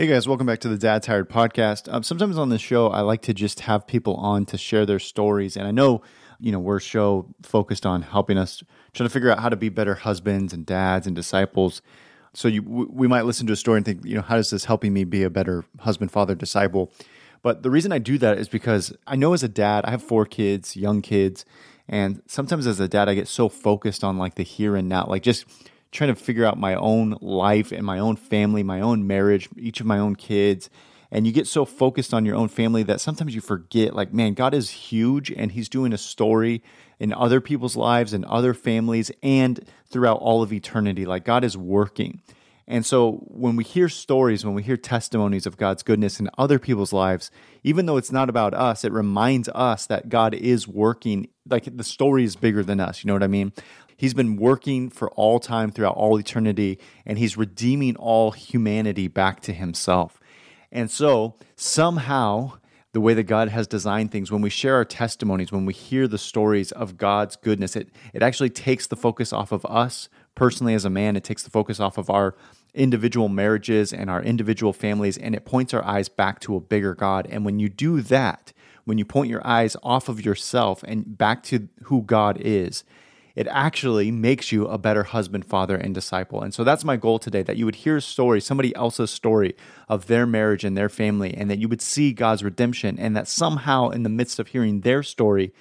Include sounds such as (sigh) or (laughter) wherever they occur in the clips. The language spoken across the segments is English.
Hey guys, welcome back to the Dad Tired podcast. Um, sometimes on this show, I like to just have people on to share their stories. And I know, you know, we're a show focused on helping us trying to figure out how to be better husbands and dads and disciples. So you, we might listen to a story and think, you know, how is this helping me be a better husband, father, disciple? But the reason I do that is because I know as a dad, I have four kids, young kids, and sometimes as a dad, I get so focused on like the here and now, like just trying to figure out my own life and my own family, my own marriage, each of my own kids. And you get so focused on your own family that sometimes you forget, like, man, God is huge and He's doing a story in other people's lives and other families and throughout all of eternity. Like, God is working. And so when we hear stories, when we hear testimonies of God's goodness in other people's lives, even though it's not about us, it reminds us that God is working. Like the story is bigger than us. You know what I mean? He's been working for all time throughout all eternity, and he's redeeming all humanity back to himself. And so, somehow, the way that God has designed things, when we share our testimonies, when we hear the stories of God's goodness, it, it actually takes the focus off of us personally as a man. It takes the focus off of our individual marriages and our individual families, and it points our eyes back to a bigger God. And when you do that, when you point your eyes off of yourself and back to who God is, it actually makes you a better husband, father, and disciple. And so that's my goal today that you would hear a story, somebody else's story of their marriage and their family, and that you would see God's redemption, and that somehow in the midst of hearing their story,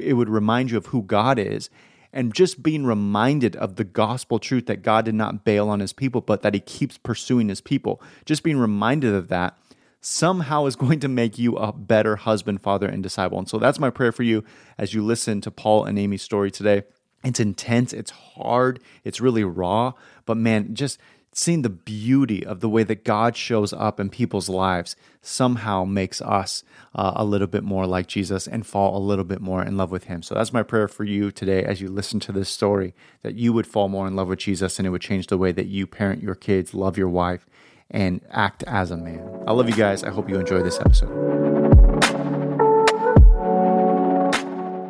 it would remind you of who God is. And just being reminded of the gospel truth that God did not bail on his people, but that he keeps pursuing his people. Just being reminded of that somehow is (laughs) going to make you a better husband, father, and disciple. And so that's my prayer for you as you listen to Paul and Amy's story today. It's intense, it's hard, it's really raw, but man, just seeing the beauty of the way that God shows up in people's lives somehow makes us uh, a little bit more like Jesus and fall a little bit more in love with Him. So that's my prayer for you today as you listen to this story that you would fall more in love with Jesus and it would change the way that you parent your kids, love your wife, and act as a man. I love you guys. I hope you enjoy this episode.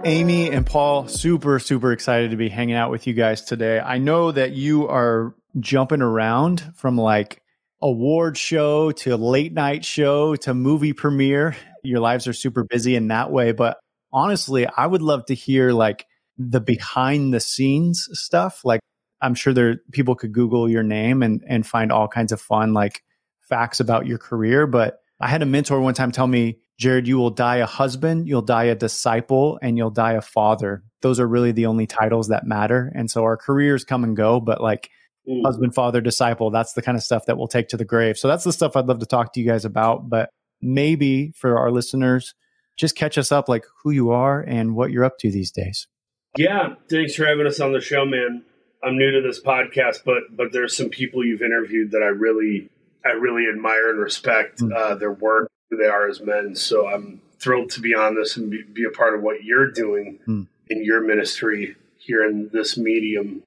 Amy and Paul, super, super excited to be hanging out with you guys today. I know that you are jumping around from like award show to late night show to movie premiere. Your lives are super busy in that way. But honestly, I would love to hear like the behind the scenes stuff. Like I'm sure there people could Google your name and and find all kinds of fun like facts about your career. But I had a mentor one time tell me Jerrad, you will die a husband, you'll die a disciple, and you'll die a father. Those are really the only titles that matter. And so our careers come and go, but like mm. husband, father, disciple, that's the kind of stuff that we'll take to the grave. So that's the stuff I'd love to talk to you guys about. But maybe for our listeners, just catch us up like who you are and what you're up to these days. Yeah, thanks for having us on the show, man. I'm new to this podcast, but but there's some people you've interviewed that I really I really admire and respect mm. uh, their work they are as men. So I'm thrilled to be on this and be, be a part of what you're doing mm. in your ministry here in this medium.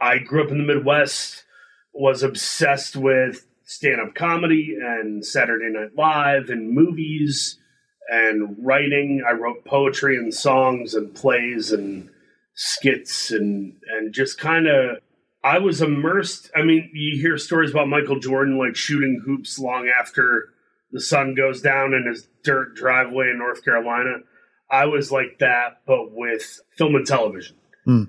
I grew up in the Midwest, was obsessed with stand up comedy and Saturday Night Live and movies and writing. I wrote poetry and songs and plays and skits and and just kind of I was immersed. I mean, you hear stories about Michael Jordan like shooting hoops long after the sun goes down in his dirt driveway in North Carolina. I was like that, but with film and television. Mm.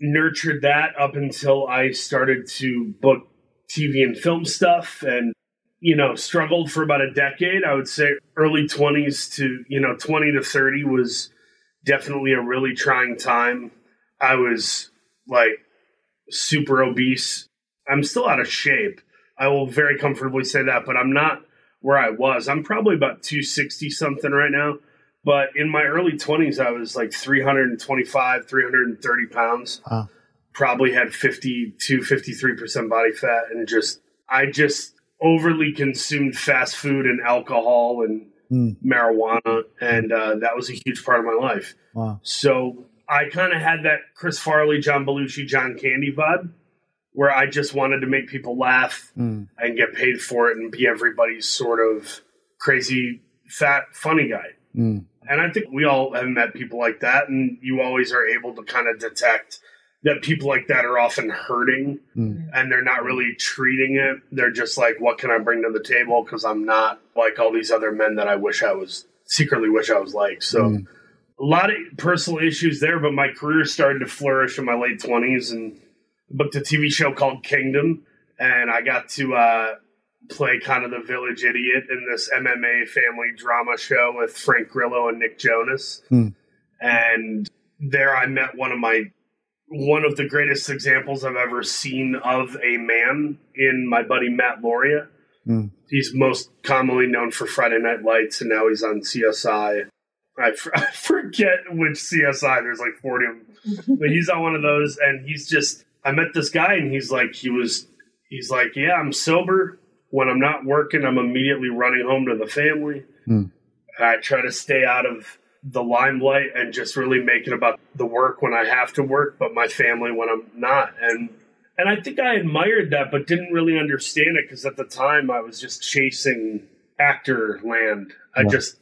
Nurtured that up until I started to book TV and film stuff and, you know, struggled for about a decade. I would say early 20s to, you know, 20 to 30 was definitely a really trying time. I was like super obese. I'm still out of shape. I will very comfortably say that, but I'm not where I was. I'm probably about 260 something right now. But in my early 20s, I was like 325, 330 pounds. Wow. Probably had 52, 53% body fat. And just, I just overly consumed fast food and alcohol and mm. marijuana. And uh, that was a huge part of my life. Wow. So I kind of had that Chris Farley, John Belushi, John Candy vibe where I just wanted to make people laugh mm. and get paid for it and be everybody's sort of crazy, fat, funny guy. Mm. And I think we all have met people like that, and you always are able to kind of detect that people like that are often hurting Mm. and they're not really treating it. They're just like, what can I bring to the table? Because I'm not like all these other men that I wish I was secretly wish I was like. So Mm. a lot of personal issues there, but my career started to flourish in my late 20s and booked a TV show called Kingdom. And I got to uh, play kind of the village idiot in this MMA family drama show with Frank Grillo and Nick Jonas. Hmm. And there I met one of my one of the greatest examples I've ever seen of a man in my buddy Matt Lauria. Hmm. He's most commonly known for Friday Night Lights, and now he's on CSI. I, f- (laughs) I forget which CSI. There's like 40 of them, but he's on one of those, and he's just. I met this guy, and he's like, he was, he's like, yeah, I'm sober. When I'm not working, I'm immediately running home to the family. Hmm. I try to stay out of the limelight and just really make it about the work when I have to work, but my family when I'm not. And and I think I admired that, but didn't really understand it because at the time I was just chasing actor land. I Yeah. just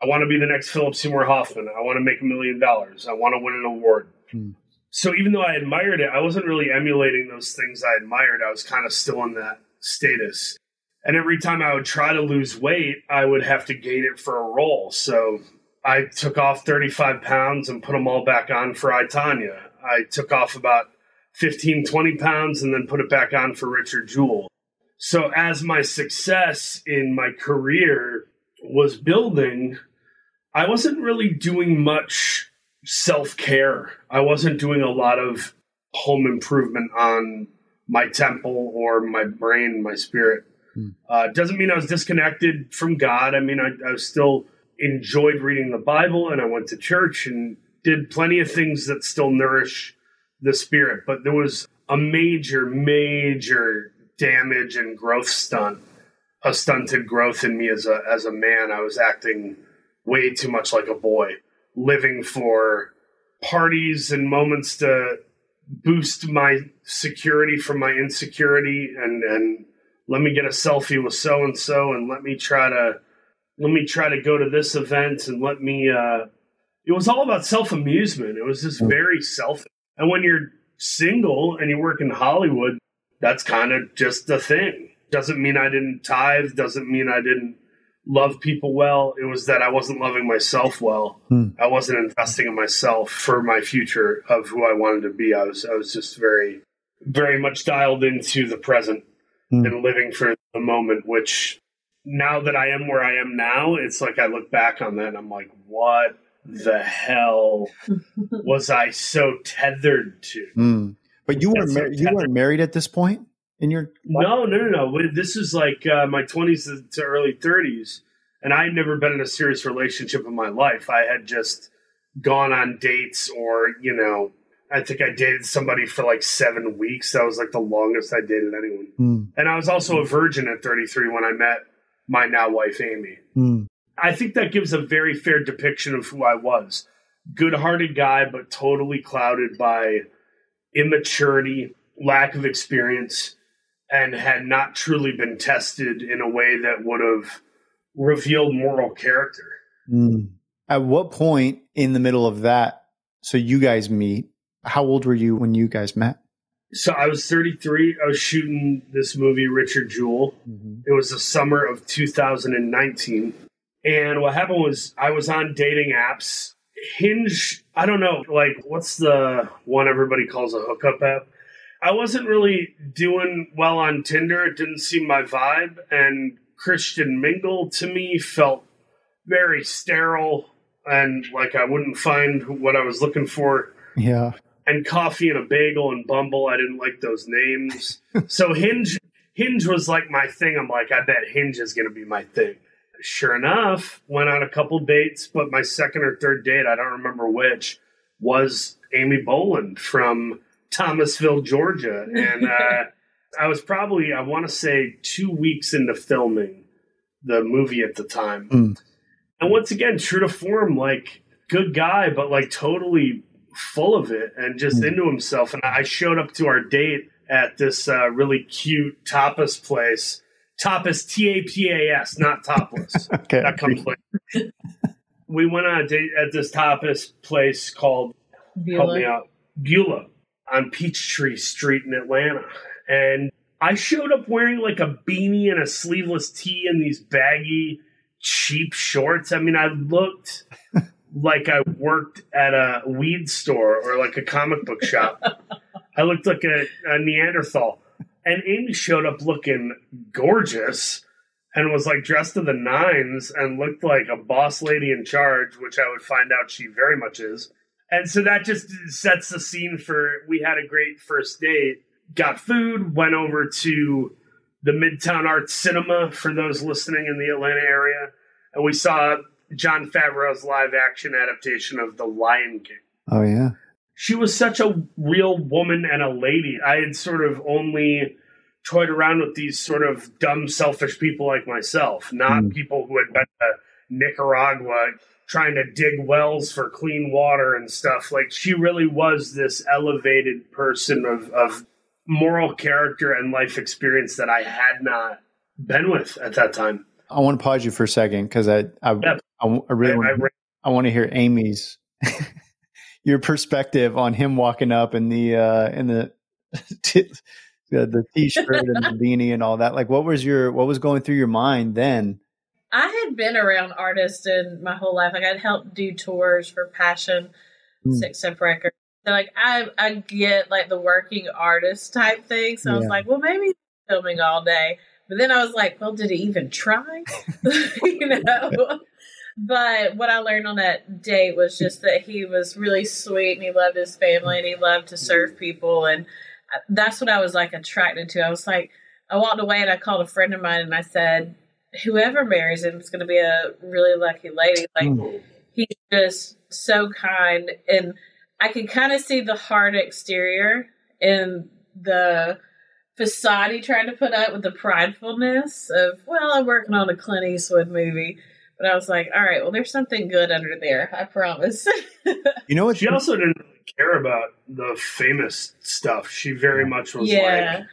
I want to be the next Philip Seymour Hoffman. I want to make a million dollars. I want to win an award. Hmm. So even though I admired it, I wasn't really emulating those things I admired. I was kind of still in that status. And every time I would try to lose weight, I would have to gain it for a role. So I took off 35 pounds and put them all back on for I, Tanya. I took off about 15, 20 pounds and then put it back on for Richard Jewell. So as my success in my career was building, I wasn't really doing much self care. I wasn't doing a lot of home improvement on my temple or my brain, my spirit. Hmm. Uh, doesn't mean I was disconnected from God. I mean, I, I still enjoyed reading the Bible and I went to church and did plenty of things that still nourish the spirit. But there was a major, major damage and growth stunt, a stunted growth in me as a as a man. I was acting way too much like a boy, living for parties and moments to boost my security from my insecurity and and let me get a selfie with so and so and let me try to let me try to go to this event and let me uh it was all about self amusement. It was just very selfish. And when you're single and you work in Hollywood, that's kind of just the thing. Doesn't mean I didn't tithe, doesn't mean I didn't love people well. It was that I wasn't loving myself well. Hmm. I wasn't investing in myself for my future of who I wanted to be. I was I was just very very much dialed into the present Hmm. and living for the moment, which now that I am where I am now, it's like I look back on that and I'm like, what the hell (laughs) was I so tethered to? Mm. But you weren't That's mar- so you weren't married at this point in your No, no, no, no. This is like uh, my 20s to- to early 30s, and I had never been in a serious relationship in my life. I had just gone on dates, or, you know, I think I dated somebody for like seven weeks. That was like the longest I dated anyone. Mm. And I was also a virgin at 33 when I met my now wife, Amy. Mm. I think that gives a very fair depiction of who I was. Good hearted guy, but totally clouded by immaturity, lack of experience, and had not truly been tested in a way that would have revealed moral character. Mm. At what point in the middle of that so you guys meet? How old were you when you guys met? So I was 33. I was shooting this movie, Richard Jewell. Mm-hmm. It was the summer of 2019. And what happened was I was on dating apps. Hinge, I don't know, like what's the one everybody calls a hookup app? I wasn't really doing well on Tinder. It didn't seem my vibe. And Christian Mingle to me felt very sterile and like I wouldn't find what I was looking for Yeah. and coffee and a bagel and Bumble. I didn't like those names. (laughs) so Hinge Hinge was like my thing. I'm like, I bet Hinge is gonna be my thing. Sure enough, went on a couple dates, but my second or third date, I don't remember which, was Amy Boland from Thomasville, Georgia. And (laughs) uh, I was probably, I want to say, two weeks into filming the movie at the time. Mm. And once again, true to form, like good guy, but like totally full of it and just Mm. into himself. And I showed up to our date at this uh, really cute tapas place. Tapas, T A P A S, not topless. (laughs) Okay. that comes later. we went on a date at this tapas place called help me out Beulah. On Peachtree Street in Atlanta. And I showed up wearing like a beanie and a sleeveless tee and these baggy, cheap shorts. I mean, I looked (laughs) like I worked at a weed store or like a comic book shop. I looked like a, a Neanderthal. And Amy showed up looking gorgeous and was like dressed to the nines and looked like a boss lady in charge, which I would find out she very much is. And so that just sets the scene for we had a great first date, got food, went over to the Midtown Arts Cinema for those listening in the Atlanta area, and we saw Jon Favreau's live action adaptation of The Lion King. Oh yeah. She was such a real woman and a lady. I had sort of only toyed around with these sort of dumb, selfish people like myself, not mm. people who had been to Nicaragua trying to dig wells for clean water and stuff. Like she really was this elevated person of, of moral character and life experience that I had not been with at that time. I want to pause you for a second because I I, yeah. I, I, really I, want, I, want to hear Amy's (laughs) your perspective on him walking up in the uh, in the (laughs) the, the t-shirt and the beanie and all that like what was your what was going through your mind then i had been around artists in my whole life. Like i'd helped do tours for passion mm. six step records. So like i i get like the working artist type thing. So yeah. i was like well maybe filming all day. But then i was like well did he even try? (laughs) (laughs) You know? But what I learned on that date was just that he was really sweet and he loved his family and he loved to serve people. And that's what I was like attracted to. I was like, I walked away and I called a friend of mine and I said, whoever marries him is going to be a really lucky lady. Like mm. he's just so kind, and I can kind of see the hard exterior and the facade he tried to put up with the pridefulness of, well, I'm working on a Clint Eastwood movie. But I was like, all right, well, there's something good under there. I promise. (laughs) you know what? She also didn't care about the famous stuff. She very much was yeah. like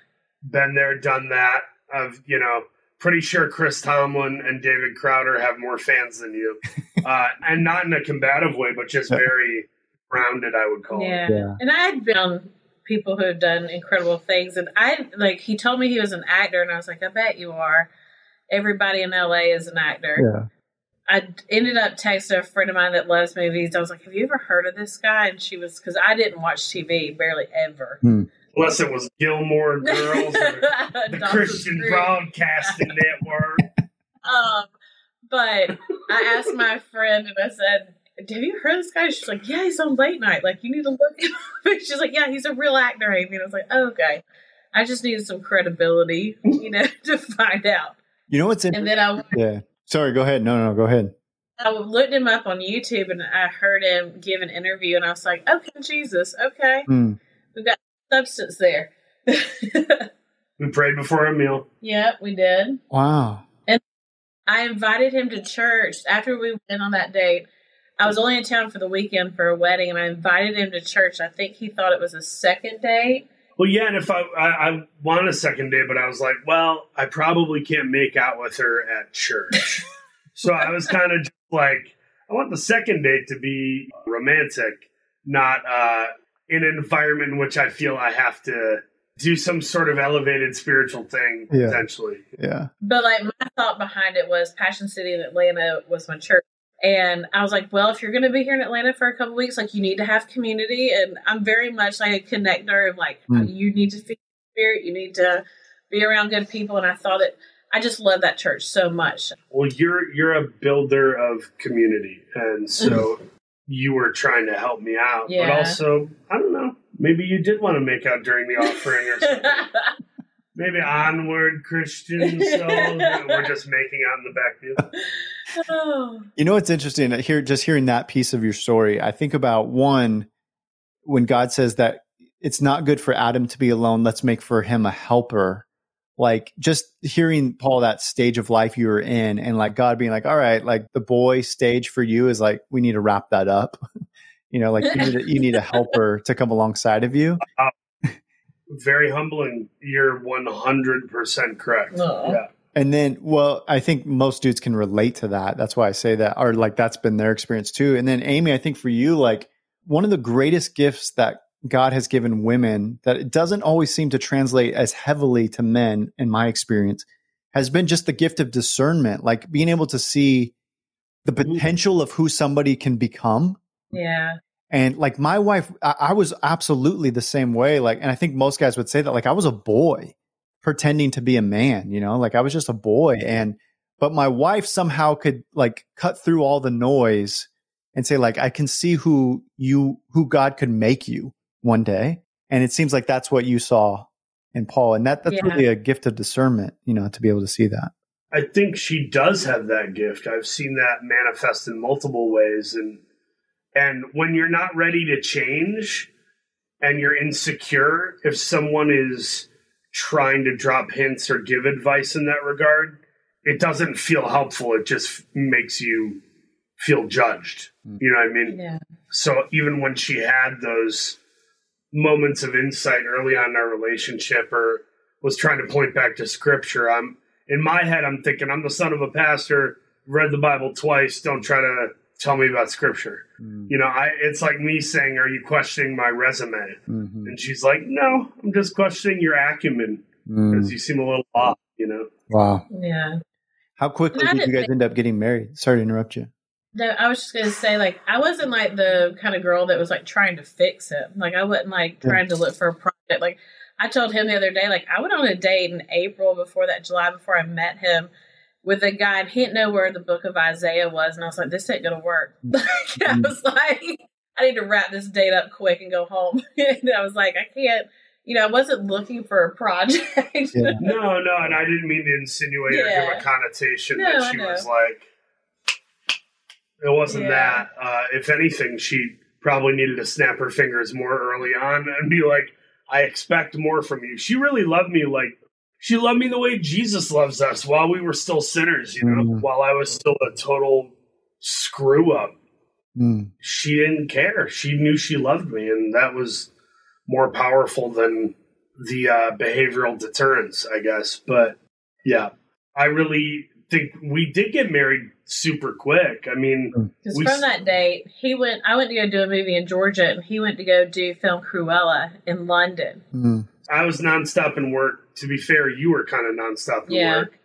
been there, done that. Of you know, pretty sure Chris Tomlin and David Crowder have more fans than you, (laughs) uh, and not in a combative way, but just very rounded. I would call yeah. it. Yeah, and I had been on people who have done incredible things, and I like he told me he was an actor, and I was like, I bet you are. Everybody in LA is an actor. Yeah. I ended up texting a friend of mine that loves movies. I was like, "Have you ever heard of this guy?" And she was because I didn't watch TV barely ever. Hmm. Unless it was Gilmore (laughs) Girls or the Christian Street. Broadcasting (laughs) Network. Um, but I asked my friend and I said, "Have you heard of this guy?" She's like, "Yeah, he's on late night. Like, you need to look." Him (laughs) She's like, "Yeah, he's a real actor." Amy. And I was like, oh, "Okay." I just needed some credibility, you know, to find out. You know what's interesting? And then I yeah Sorry, go ahead. No, no, go ahead. I looked him up on YouTube and I heard him give an interview, and I was like, "Okay, Jesus, okay, mm. we've got substance there." (laughs) we prayed before a meal. Yeah, we did. Wow. And I invited him to church after we went on that date. I was only in town for the weekend for a wedding, and I invited him to church. I think he thought it was a second date. Well, yeah, and if I, I, I want a second date, but I was like, well, I probably can't make out with her at church. (laughs) so I was kind of like, I want the second date to be romantic, not uh, in an environment in which I feel I have to do some sort of elevated spiritual thing yeah. potentially. Yeah. But like my thought behind it was Passion City in Atlanta was my church. And I was like, well, if you're going to be here in Atlanta for a couple weeks, like you need to have community. And I'm very much like a connector of like, mm. you need to feel spirit, you need to be around good people. And I thought it, I just love that church so much. Well, you're you're a builder of community, and so mm-hmm. You were trying to help me out. Yeah. But also, I don't know, maybe you did want to make out during the offering or something. (laughs) maybe onward Christian (laughs) soul. we're just making out in the back view. Oh. You know what's interesting? Here, just hearing that piece of your story, I think about one when God says that it's not good for Adam to be alone. Let's make for him a helper. Like just hearing Paul that stage of life you were in, and like God being like, "All right, like the boy stage for you is like we need to wrap that up." (laughs) you know, like you need a, you need a helper to come alongside of you. Uh, very humbling. You're 100% correct. Yeah. And then, well, I think most dudes can relate to that. That's why I say that, or like that's been their experience too. And then, Amy, I think for you, like one of the greatest gifts that God has given women that it doesn't always seem to translate as heavily to men, in my experience, has been just the gift of discernment, like being able to see the Mm-hmm. potential of who somebody can become. Yeah. And like my wife, I, I was absolutely the same way. Like, and I think most guys would say that, like, I was a boy pretending to be a man, you know, like I was just a boy. And, but my wife somehow could like cut through all the noise and say, like, I can see who you, who God could make you one day. And it seems like that's what you saw in Paul. And that, that's Yeah. really a gift of discernment, you know, to be able to see that. I think she does have that gift. I've seen that manifest in multiple ways and and when you're not ready to change and you're insecure, if someone is trying to drop hints or give advice in that regard, it doesn't feel helpful. It just makes you feel judged. Hmm. You know what I mean? Yeah. So even when she had those moments of insight early on in our relationship or was trying to point back to scripture, I'm in my head I'm thinking I'm the son of a pastor, read the Bible twice, don't try to tell me about scripture. You know, I it's like me saying, Are you questioning my resume? Mhm. And she's like, No, I'm just questioning your acumen Mm. because you seem a little off, you know. Wow. Yeah. How quickly And did you guys end up getting married? Sorry to interrupt you. No, I was just gonna say, like, I wasn't like the kind of girl that was like trying to fix him. Like, I wasn't like trying to look for a project. Like, I told him the other day, like, I went on a date in April before that July before I met him with a guy, and he didn't know where the book of Isaiah was, and I was like, this ain't gonna work. (laughs) Like, I mm-hmm. was like, I need to wrap this date up quick and go home. (laughs) and I was like, I can't. You know, I wasn't looking for a project. Yeah. (laughs) No, no, and I didn't mean to insinuate or give a connotation No, that she was like. It wasn't Yeah. that. Uh, if anything, she probably needed to snap her fingers more early on (laughs) and be like, "I expect more from you." She really loved me like she loved me the way Jesus loves us while we were still sinners. You know, Mm. while I was still a total screw up. Mm. She didn't care. She knew she loved me, and that was more powerful than the uh, behavioral deterrence, I guess. But yeah, I really think we did get married super quick. I mean, Because from that date, he went. I went to go do a movie in Georgia, and he went to go do film Cruella in London. Mm. I was nonstop in work. To be fair, you were kind of nonstop in Yeah. work.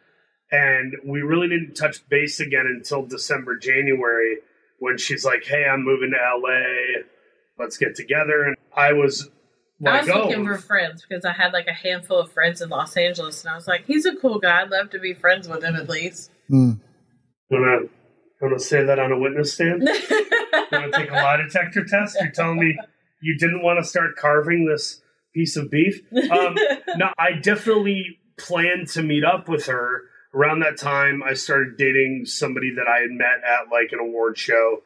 And we really didn't touch base again until December, January, when she's like, "Hey, I'm moving to LA. Let's get together." And I was I like, was "Oh, looking for friends because I had like a handful of friends in Los Angeles, and I was like, "He's a cool guy. I'd love to be friends with him at least." (laughs) Mm. gonna gonna say that on a witness stand." want to take a lie detector test? You're telling me you didn't want to start carving this piece of beef? Um, no, I definitely planned to meet up with her. Around that time, I started dating somebody that I had met at like an award show.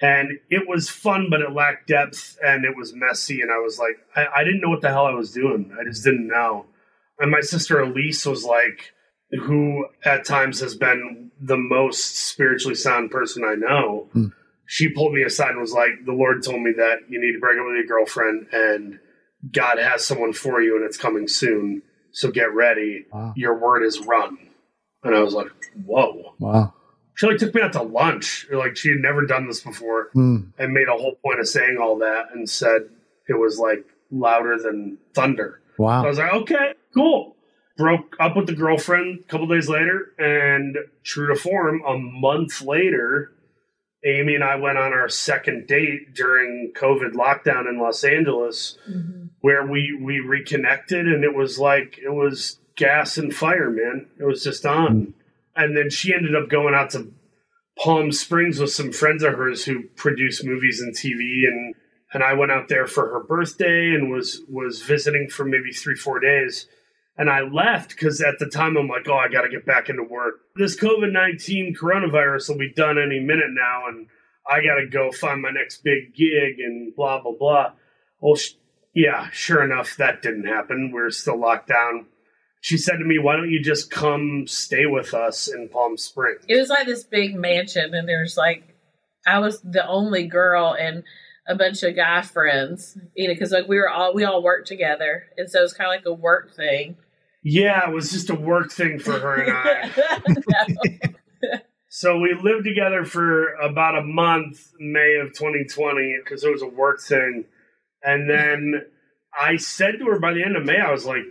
And it was fun, but it lacked depth and it was messy. And I was like, I, I didn't know what the hell I was doing. I just didn't know. And my sister Elise was like, who at times has been the most spiritually sound person I know hmm. she pulled me aside and was like, "The Lord told me that you need to break up with your girlfriend, and God has someone for you, and it's coming soon. So get ready. Wow. Your word is run." And I was like, "Whoa!" Wow. She like took me out to lunch. Like she had never done this before, Mm. and made a whole point of saying all that, and said it was like louder than thunder. Wow. I was like, okay, cool. Broke up with the girlfriend a couple days later, and true to form, a month later, Amy and I went on our second date during COVID lockdown in Los Angeles, Mhm. where we we reconnected, and it was like it was gas and fire, man. It was just on. And then she ended up going out to Palm Springs with some friends of hers who produce movies and TV and and I went out there for her birthday and was was visiting for maybe 3 4 days and I left cuz at the time I'm like oh I got to get back into work. This COVID-19 coronavirus will be done any minute now and I got to go find my next big gig and blah blah blah. Well sh- yeah, sure enough that didn't happen. We're still locked down. She said to me, "Why don't you just come stay with us in Palm Springs?" It was like this big mansion, and there's like, I was the only girl and a bunch of guy friends, you know, because like we were all we all worked together, and so it's kind of like a work thing. Yeah, it was just a work thing for her and I. (laughs) So we lived together for about a month, May of 2020, because it was a work thing. And then I said to her by the end of May, I was like,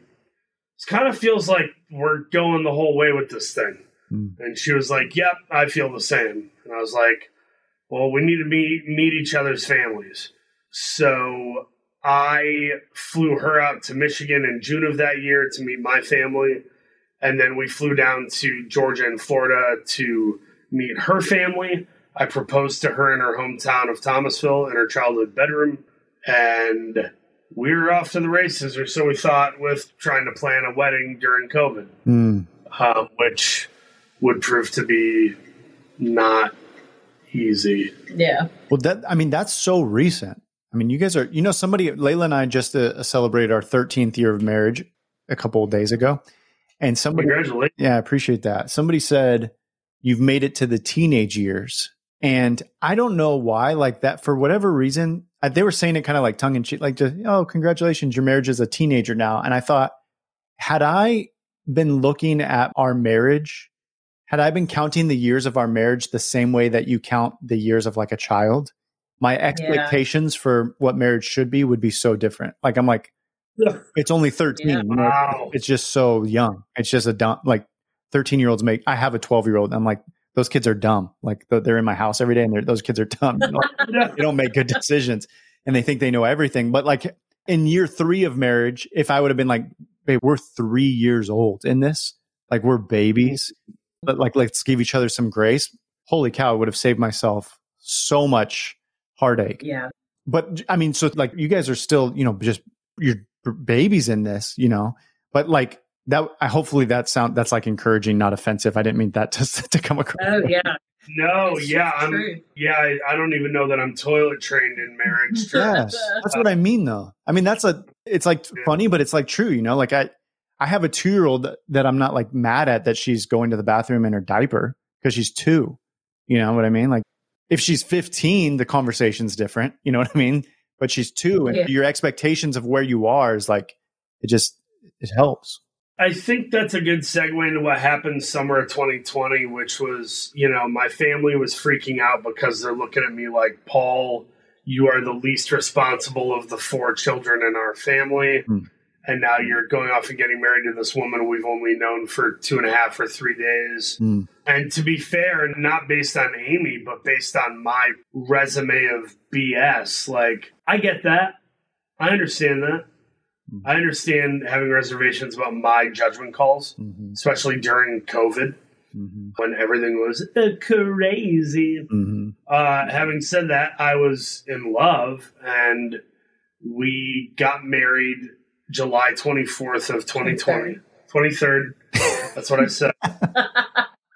"This kind of feels like we're going the whole way with this thing." Mm. And she was like, "Yep, I feel the same." And I was like, "Well, we need to meet meet each other's families." So I flew her out to Michigan in June of that year to meet my family, and then we flew down to Georgia and Florida to meet her family. I proposed to her in her hometown of Thomasville in her childhood bedroom, and we were off to the races, or so we thought, with trying to plan a wedding during COVID, Mm. um, which would prove to be not easy. Yeah. Well, that I mean, that's so recent. I mean, you guys are, you know, somebody, Layla and I just uh, celebrated our 13th year of marriage a couple of days ago, and somebody, Congratulations. yeah, I appreciate that. Somebody said you've made it to the teenage years, and I don't know why, like that for whatever reason, they were saying it kind of like tongue in cheek, like just, oh, congratulations, your marriage is a teenager now, and I thought, had I been looking at our marriage had I been counting the years of our marriage the same way that you count the years of like a child, my expectations for what marriage should be would be so different. Like I'm like, Yeah. (laughs) it's only 13. Yeah. Wow. It's just so young. It's just a dumb, like 13 year olds make, I have a 12 year old. I'm like, those kids are dumb. Like they're in my house every day and those kids are dumb. You (laughs) know? Yeah. they don't make good decisions and they think they know everything. But like in year three of marriage, if I would have been like, babe, we're three years old in this, like we're babies, but like let's give each other some grace. Holy cow, I would have saved myself so much heartache. Yeah. But I mean, so like you guys are still, you know, just you're babies in this, you know, but like that, I hopefully that sound that's like encouraging, not offensive. I didn't mean that (laughs) to, to come across. Oh yeah. No, It's yeah, I'm. true. Yeah, I, I don't even know that I'm toilet trained in marriage. (laughs) Yes, that's what I mean, though. I mean, that's a. It's like Yeah. funny, but it's like true. You know, like I, I have a two year old that I'm not like mad at that she's going to the bathroom in her diaper because she's two. You know what I mean? Like if she's 15, the conversation's different. You know what I mean? But she's two, and Yeah. your expectations of where you are is like it just it helps. I think that's a good segue into what happened summer of 2020, which was, you know, my family was freaking out because they're looking at me like, Paul, you are the least responsible of the four children in our family. Hmm. And now you're going off and getting married to this woman we've only known for two and a half or three days. Mm. And to be fair, not based on Amy, but based on my resume of BS, like, I get that. I understand that. I understand having reservations about my judgment calls, hmm especially during COVID hmm when everything was uh, crazy. hmm Uh, having said that, I was in love and we got married July 24th of 2020. 23rd. (laughs) That's what I said.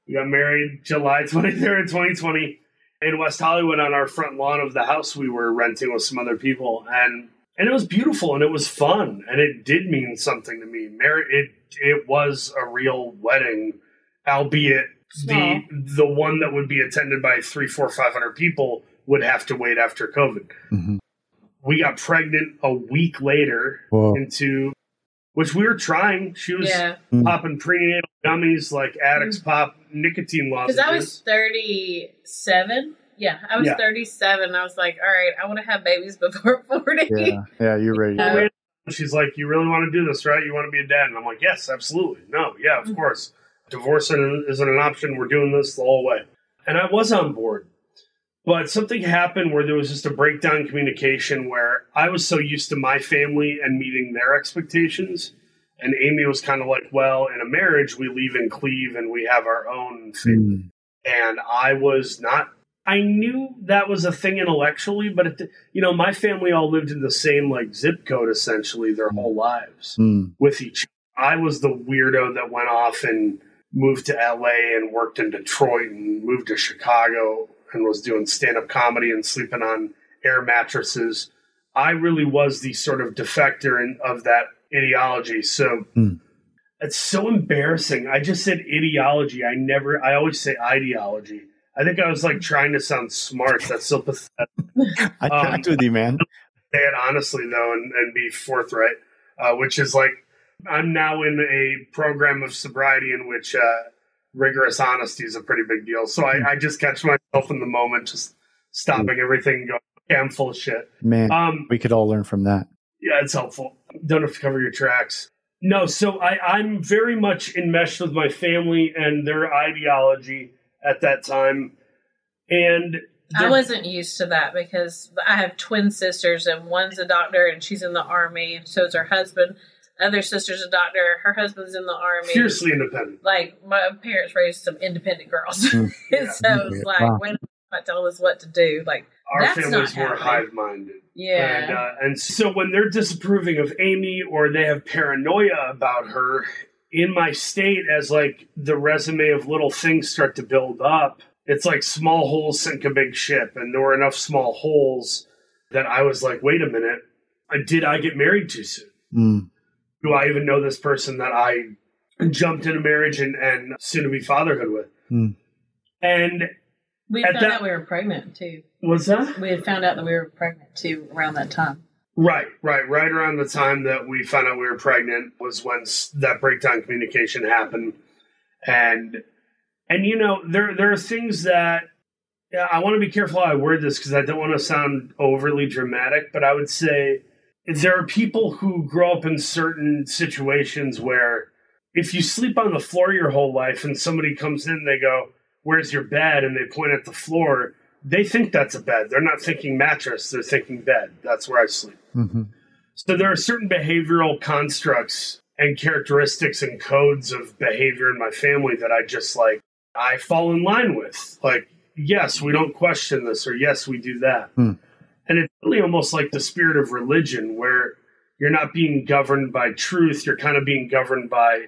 we got married July 23rd, 2020 in West Hollywood on our front lawn of the house we were renting with some other people. And and it was beautiful and it was fun and it did mean something to me. Mar- it it was a real wedding, albeit the the one that would be attended by three, four, five hundred people would have to wait after COVID. hmm We got pregnant a week later Whoa. into which we were trying. She was Yeah. popping prenatal gummies like addicts pop nicotine Because lozenges. I was 37. Yeah, I was Yeah. 37. I was like, all right, I want to have babies (laughs) before 40. Yeah, yeah, you're ready. (laughs) She's like, "You really want to do this, right? You want to be a dad?" And I'm like, "Yes, absolutely. No, yeah, of Mhm. course. Divorce isn't isn't an option. We're doing this the whole way." And I was on board, but something happened where there was just a breakdown in communication where I was so used to my family and meeting their expectations, and Amy was kind of like, "Well, in a marriage, we leave and cleave, and we have our own family." Mm. and I was not. I knew that was a thing intellectually, but it, you know, my family all lived in the same like zip code essentially their whole lives Mm. with each. I was the weirdo that went off and moved to LA and worked in Detroit and moved to Chicago and was doing stand up comedy and sleeping on air mattresses. I really was the sort of defector in, of that ideology. So Hmm. it's so embarrassing. I just said ideology. I never, I always say ideology. I think I was like trying to sound smart. That's so pathetic (laughs) I Um, tracked with you, man. say it honestly though and, and be forthright uh, which is like i'm now in a program of sobriety in which uh, rigorous honesty is a pretty big deal so I, I just catch myself in the moment just stopping everything and going Yeah, I'm full of shit. Man, Um, we could all learn from that. yeah, it's helpful. Don't have to cover your tracks. No, so I, I'm very much enmeshed with my family and their ideology at that time. And I wasn't used to that because I have twin sisters, and one's a doctor and she's in the army, and so is her husband. Other sister's a doctor, her husband's in the army. fiercely independent. Like my parents raised some independent girls, (laughs) Mm. so it's like Wow. when not tell us what to do, like Our That's family's not more happening. hive minded. yeah, And, uh, and so when they're disapproving of Amy or they have paranoia about her, in my state, as like the resume of little things start to build up, it's like small holes sink a big ship. And there were enough small holes that I was like, wait a minute, uh, did I get married too soon? Mm. Do I even know this person that I jumped into marriage and, and soon to be fatherhood with? Hmm. And we found that- out we were pregnant too. was that? We had found out that we were pregnant too around that time. Right, right, right around the time that we found out we were pregnant was when that breakdown communication happened, and and you know there there are things that yeah, I want to be careful how I word this because I don't want to sound overly dramatic, but I would say there are people who grow up in certain situations where if you sleep on the floor your whole life and somebody comes in, they go, "Where's your bed?" and they point at the floor. They think that's a bed. They're not thinking mattress. They're thinking bed. That's where I sleep. hmm So there are certain behavioral constructs and characteristics and codes of behavior in my family that I just like I fall in line with. Like, yes, we don't question this, or yes, we do that. Hmm. And it's really almost like the spirit of religion where you're not being governed by truth, you're kind of being governed by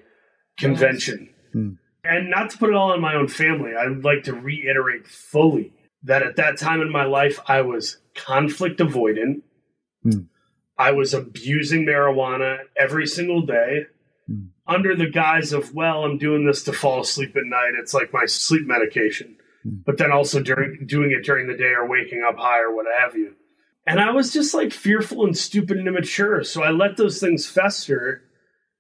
convention. Hmm. And not to put it all on my own family, I would like to reiterate fully that at that time in my life, I was conflict avoidant. Hmm. I was abusing marijuana every single day Hmm. under the guise of, well, I'm doing this to fall asleep at night. It's like my sleep medication. Hmm. But then also during doing it during the day or waking up high or what have you. And I was just like fearful and stupid and immature. So I let those things fester.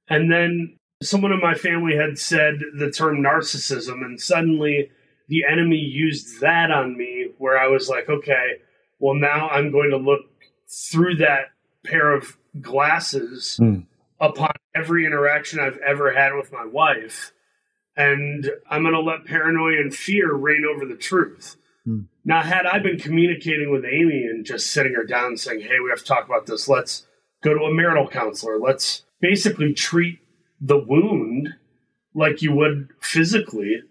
And then someone in my family had said the term narcissism, and suddenly the enemy used that on me where I was like, okay, well, now I'm going to look through that pair of glasses Hmm. upon every interaction I've ever had with my wife. And I'm going to let paranoia and fear reign over the truth. Hmm. Now, had I been communicating with Amy and just sitting her down and saying, hey, we have to talk about this, let's go to a marital counselor, let's basically treat the wound like you would physically,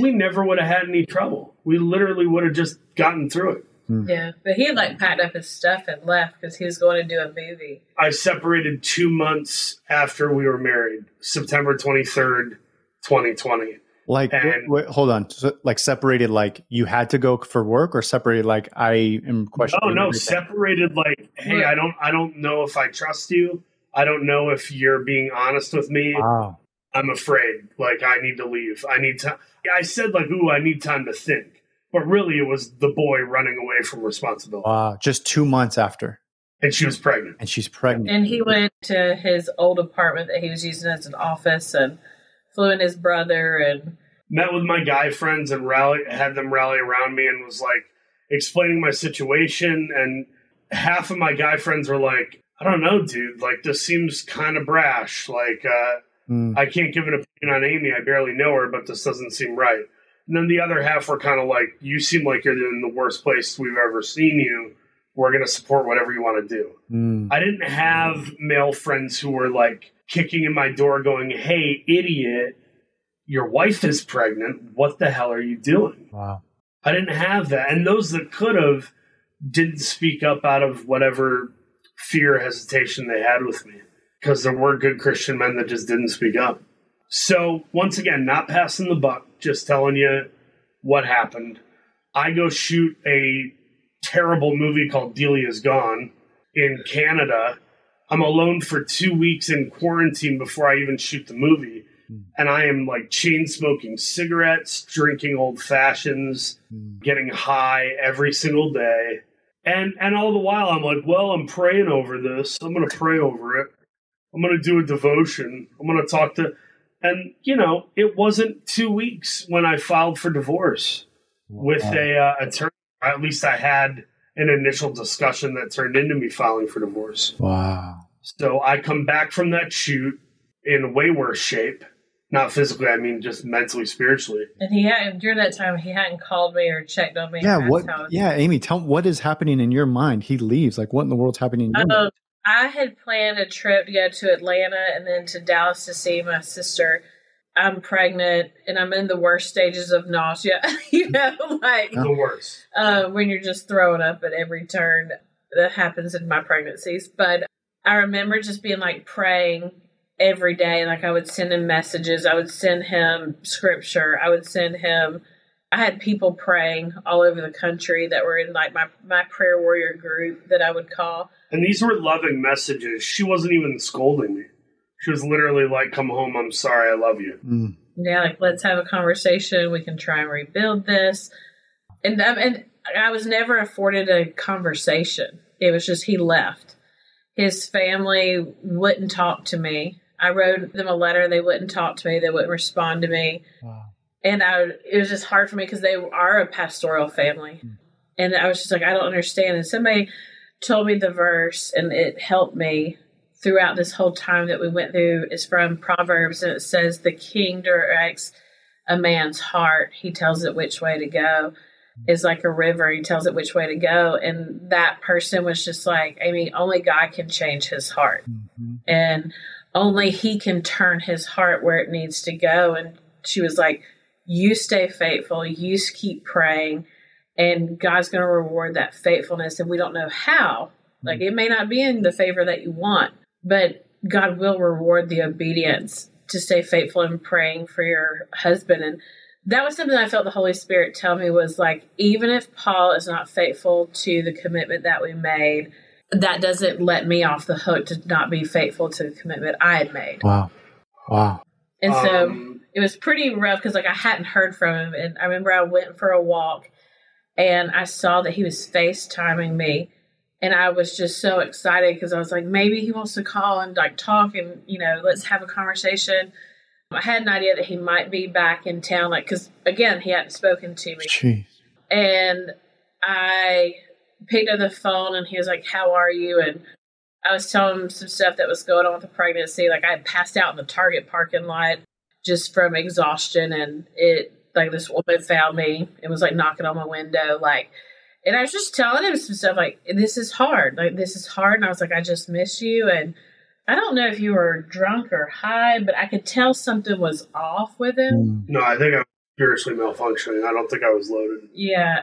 we never would have had any trouble. We literally would have just gotten through it. Hmm. Yeah, but he had like packed up his stuff and left because he was going to do a movie. I separated two months after we were married, September 23rd, 2020. Like, And- wait, wait, hold on. So, like, separated, like you had to go for work, or separated, like I am No, questioning. no, everything? separated like, hey, I don't I don't know if I trust you. I don't know if you're being honest with me. Wow. I'm afraid. Like I need to leave. I need to I said like, ooh, I need time to think. But really it was the boy running away from responsibility. Wow. Just two months after, And she was pregnant. and she's pregnant. And he went to his old apartment that he was using as an office and flew in his brother and met with my guy friends and rally had them rally around me and was like explaining my situation and half of my guy friends were like i don't know dude like this seems kind of brash like uh Mm. i can't give an opinion on amy i barely know her but this doesn't seem right and then the other half were kind of like you seem like you're in the worst place we've ever seen you we're going to support whatever you want to do Mm. I didn't have male friends who were like kicking in my door going, Hey, idiot, your wife is pregnant. What the hell are you doing? Wow. I didn't have that. And those that could have didn't speak up out of whatever fear, hesitation they had with me because there were good Christian men that just didn't speak up. So, once again, not passing the buck, just telling you what happened. I go shoot a terrible movie called Delia's Gone in Canada. I'm alone for two weeks in quarantine before I even shoot the movie. And I am like chain smoking cigarettes, drinking old fashions, Mm. getting high every single day. And and all the while I'm like, well, I'm praying over this. I'm gonna pray over it. I'm gonna do a devotion. I'm gonna talk to and you know, it wasn't two weeks when I filed for divorce with a uh, attorney. At least I had an initial discussion that turned into me filing for divorce. Wow. So I come back from that shoot in way worse shape. Not physically, I mean just mentally, spiritually. And he had during that time he hadn't called me or checked on me. Yeah, what yeah, Amy, tell what is happening in your mind? He leaves. Like what in the world's happening in your Um, mind? I had planned a trip to go to Atlanta and then to Dallas to see my sister. I'm pregnant and I'm in the worst stages of nausea. (laughs) you know, like The worst. uh, when you're just throwing up at every turn. That happens in my pregnancies. But I remember just being like praying every day. Like I would send him messages. I would send him scripture. I would send him. I had people praying all over the country that were in like my my prayer warrior group that I would call. And these were loving messages. She wasn't even scolding me. She was literally like, "Come home. I'm sorry. I love you." Mm. Yeah, like let's have a conversation. We can try and rebuild this. And that, and I was never afforded a conversation. It was just he left. His family wouldn't talk to me. I wrote them a letter. They wouldn't talk to me. They wouldn't respond to me. Wow. And I, it was just hard for me because they are a pastoral family. And I was just like, I don't understand. And somebody told me the verse, and it helped me throughout this whole time that we went through. Is from Proverbs, and it says, "The king directs a man's heart; he tells it which way to go." Is like a river; he tells it which way to go. And that person was just like, I mean, only God can change his heart, Mhm. and only He can turn his heart where it needs to go. And she was like, "You stay faithful. You keep praying." and God's going to reward that faithfulness. And we don't know how. Like mm. it may not be in the favor that you want, but God will reward the obedience to stay faithful in praying for your husband. And that was something I felt the Holy Spirit tell me was like, even if Paul is not faithful to the commitment that we made, that doesn't let me off the hook to not be faithful to the commitment I had made. Wow. Wow. And so Um, it was pretty rough because like I hadn't heard from him, and I remember I went for a walk, and I saw that he was FaceTiming me, and I was just so excited because I was like, maybe he wants to call and like talk, and you know, let's have a conversation. I had an idea that he might be back in town, like because again, he hadn't spoken to me, Jeez. and I picked up the phone, and he was like, "How are you?" and I was telling him some stuff that was going on with the pregnancy. Like I had passed out in the Target parking lot just from exhaustion, and it like this woman found me and was like knocking on my window, like. And I was just telling him some stuff like, "This is hard. Like this is hard." And I was like, "I just miss you." And I don't know if you were drunk or high, but I could tell something was off with him. Mm. no, I think I'm seriously malfunctioning. I don't think I was loaded. Yeah.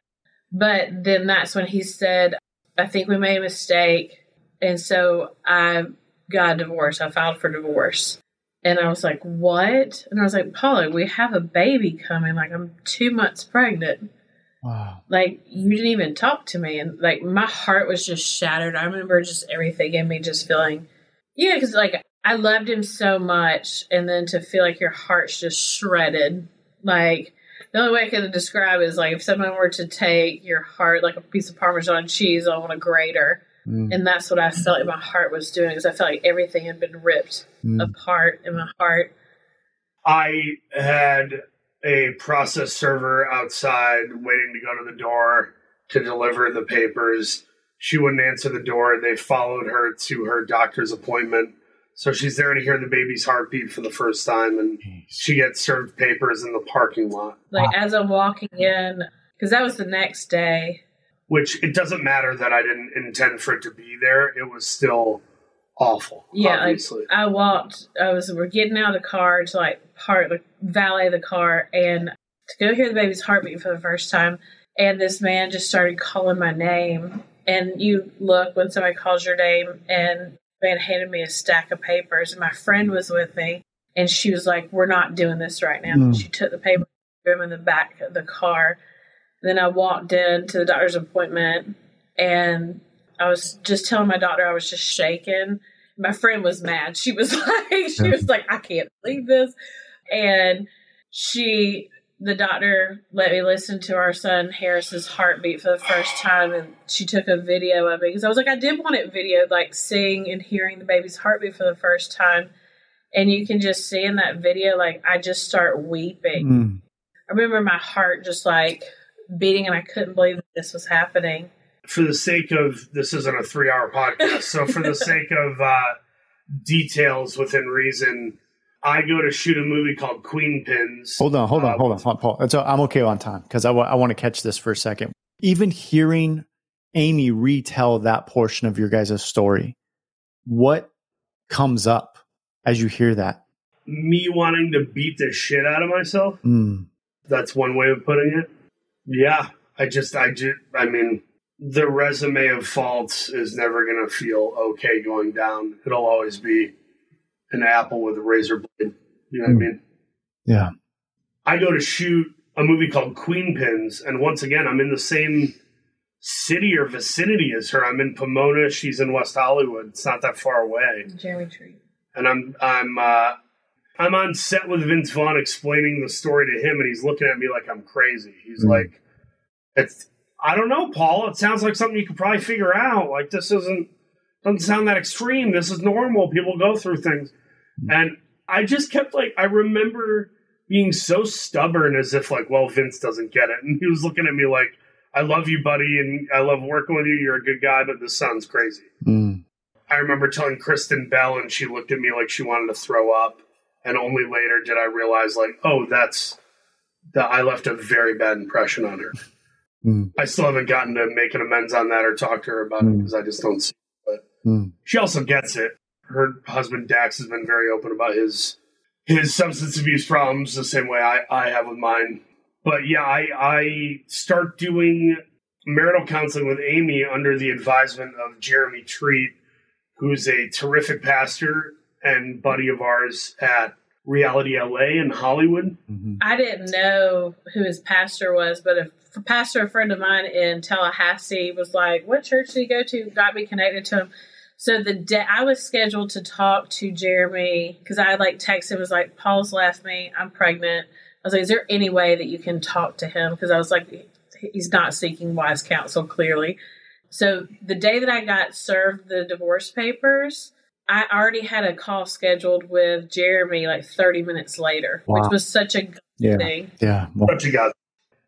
But then that's when he said, I think we made a mistake. And so I got a divorce. I filed for divorce. And I was like, what? And I was like, Paula, we have a baby coming. Like, I'm two months pregnant. Wow. Like, you didn't even talk to me. And like, my heart was just shattered. I remember just everything in me just feeling, yeah, because like, I loved him so much. And then to feel like your heart's just shredded. Like, the only way I could describe it is like if someone were to take your heart, like a piece of Parmesan cheese, on a grater, Mm. and that's what I felt like my heart was doing, because I felt like everything had been ripped Mm. apart in my heart. I had a process server outside waiting to go to the door to deliver the papers. She wouldn't answer the door. They followed her to her doctor's appointment. So she's there to hear the baby's heartbeat for the first time, and she gets served papers in the parking lot. Like as I'm walking in, because that was the next day. Which it doesn't matter that I didn't intend for it to be there. It was still awful. Yeah, obviously. I walked. I was. We're getting out of the car to like park, the valet the car, and to go hear the baby's heartbeat for the first time. And this man just started calling my name. And you look when somebody calls your name, and the man handed me a stack of papers. And my friend was with me, and she was like, "We're not doing this right now." Mm. She took the paper, threw them in the back of the car. Then I walked in to the doctor's appointment, and I was just telling my doctor I was just shaking my friend was mad. She was (laughs) like, she was (laughs) like, I can't believe this. And she, the doctor let me listen to our son Harris's heartbeat for the first time. And she took a video of it because I was like, I did want it videoed, like seeing and hearing the baby's heartbeat for the first time. And you can just see in that video, like, I just start weeping. Mm. I remember my heart just like beating and I couldn't believe that this was happening. for the sake of this isn't a three hour podcast, so for the (laughs) sake of uh, details within reason, I go to shoot a movie called Queenpins. Hold on, hold on, Uh, hold on, Paul. So I'm okay on time because I want to catch this for a second. Even hearing Amy retell that portion of your guys' story, what comes up as you hear that? Me wanting to beat the shit out of myself. Mm, That's one way of putting it. Yeah, I just, I do, I mean, the resume of faults is never going to feel okay going down. It'll always be an apple with a razor blade. You know what I Hmm. mean? yeah. I go to shoot a movie called Queenpins, and once again, I'm in the same city or vicinity as her. I'm in Pomona. She's in West Hollywood. It's not that far away. Jeremy Treat. and I'm I'm uh, I'm on set with Vince Vaughn explaining the story to him, and he's looking at me like I'm crazy. He's Mhm. like, "It's I don't know, Paul. It sounds like something you could probably figure out. Like this isn't doesn't sound that extreme. This is normal. People go through things." And I just kept like I remember being so stubborn, as if like, "Well, Vince doesn't get it," and he was looking at me like. I love you, buddy, and I love working with you. You're a good guy, but this sounds crazy. Mm, I remember telling Kristen Bell, and she looked at me like she wanted to throw up. And only later did I realize, like, oh, that's that I left a very bad impression on her. Mm. I still haven't gotten to make an amends on that or talk to her about it Mm. because I just don't see. It. mm, But she also gets it. Her husband Dax has been very open about his his substance abuse problems the same way I, I have with mine. But yeah, I I start doing marital counseling with Amy under the advisement of Jeremy Treat, who's a terrific pastor and buddy of ours at Reality LA in Hollywood. mhm. I didn't know who his pastor was, but a f- pastor, a friend of mine in Tallahassee, was like, "What church do you go to?" Got me connected to him. So the day I was scheduled to talk to Jeremy because I like texted him was like, "Paul's left me. I'm pregnant." I was like, "Is there any way that you can talk to him?" Because I was like, "He's not seeking wise counsel clearly." So the day that I got served the divorce papers, I already had a call scheduled with Jeremy like 30 minutes later, Wow. which was such a good Yeah. thing. Yeah. Well, What you got?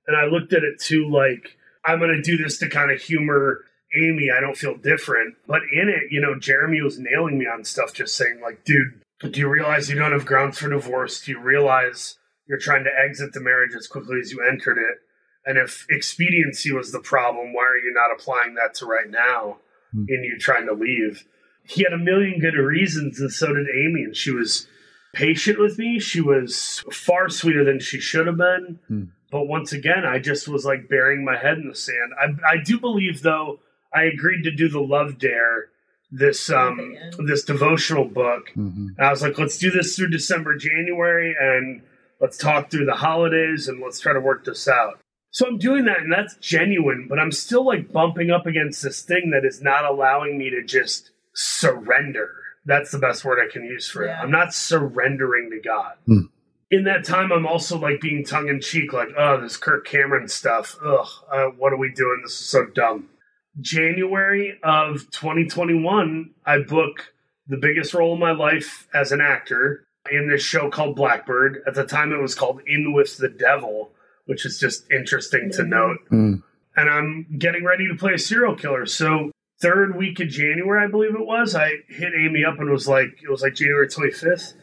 And I looked at it too like I'm going to do this to kind of humor Amy. I don't feel different, but in it, you know, Jeremy was nailing me on stuff, just saying like, dude, do you realize you don't have grounds for divorce? Do you realize you're trying to exit the marriage as quickly as you entered it? And if expediency was the problem, why are you not applying that to right now Hmm. in you trying to leave? He had a million good reasons, and so did Amy. And she was patient with me. She was far sweeter than she should have been. Hmm. But once again, I just was like burying my head in the sand. I, I do believe, though, I agreed to do the Love Dare, this um, Yeah. this devotional book. mhm. And I was like, let's do this through December, January, and let's talk through the holidays and let's try to work this out. So I'm doing that, and that's genuine, but I'm still like bumping up against this thing that is not allowing me to just surrender. That's the best word I can use for it. I'm not surrendering to God. Hmm. In that time, I'm also like being tongue in cheek, like, oh, this Kirk Cameron stuff. Ugh, uh, what are we doing? This is so dumb. January of 2021, I book the biggest role of my life as an actor in this show called Blackbird. At the time, it was called In with the Devil, which is just interesting to Mhm. note. Mm, And I'm getting ready to play a serial killer. So, third week of January, I believe it was, I hit Amy up and was like, it was like January 25th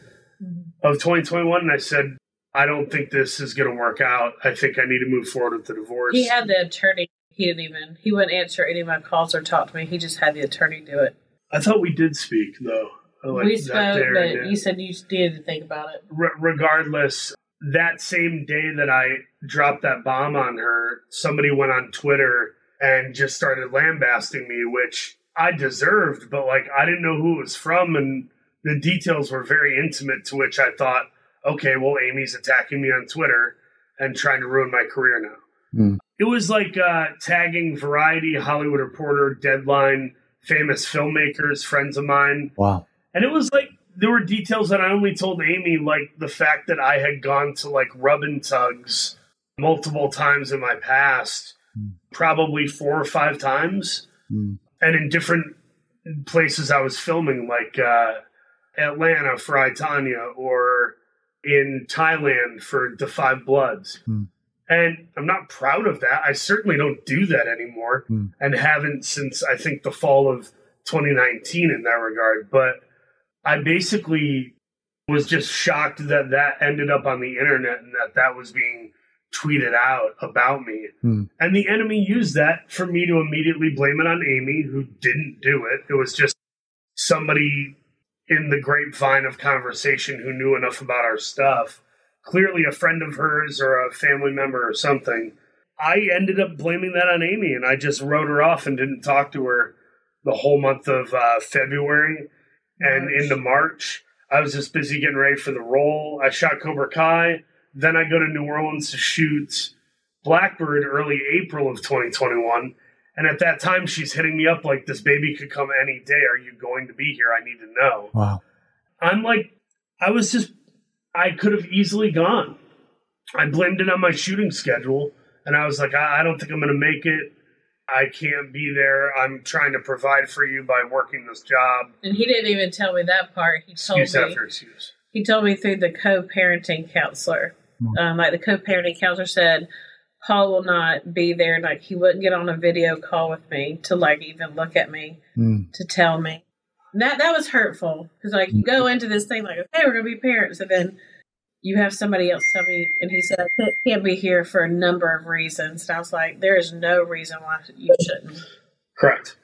mm-hmm. of 2021. And I said, I don't think this is going to work out. I think I need to move forward with the divorce. He had the attorney. He didn't even. He wouldn't answer any of my calls or talk to me. He just had the attorney do it. I thought we did speak, though. Like we spoke, but you said you needed to think about it. Re- regardless, that same day that I dropped that bomb on her, somebody went on Twitter and just started lambasting me, which I deserved, but like I didn't know who it was from, and the details were very intimate. To which I thought, okay, well, Amy's attacking me on Twitter and trying to ruin my career now. Hmm. It was like uh, tagging Variety, Hollywood Reporter, Deadline, famous filmmakers, friends of mine. wow. And it was like there were details that I only told Amy, like the fact that I had gone to like rub and tugs multiple times in my past. Probably four or five times, Mm, and in different places I was filming, like uh, Atlanta for I, Tonya or in Thailand for The Five Bloods. Hmm. And I'm not proud of that. I certainly don't do that anymore Mm. and haven't since I think the fall of 2019 in that regard. But I basically was just shocked that that ended up on the internet and that that was being tweeted out about me. Hmm. And the enemy used that for me to immediately blame it on Amy, who didn't do it. It was just somebody in the grapevine of conversation who knew enough about our stuff, clearly a friend of hers or a family member or something. I ended up blaming that on Amy and I just wrote her off and didn't talk to her the whole month of uh, February and March. into March. I was just busy getting ready for the role. I shot Cobra Kai. Then I go to New Orleans to shoot Blackbird early April of 2021. And at that time, she's hitting me up like, this baby could come any day. Are you going to be here? I need to know. Wow. I'm like, I was just, I could have easily gone. I blamed it on my shooting schedule. And I was like, I, I don't think I'm going to make it. I can't be there. I'm trying to provide for you by working this job. And he didn't even tell me that part. He told Excuse me after excuse. he told me through the co-parenting counselor. Hmm. Um, like the co-parenting counselor said, Paul will not be there. Like he wouldn't get on a video call with me to like even look at me Mm. to tell me. That that was hurtful because like you go into this thing like okay we're gonna be parents and then you have somebody else tell me and he said I can't- can't be here for a number of reasons and I was like there is no reason why you shouldn't. Correct.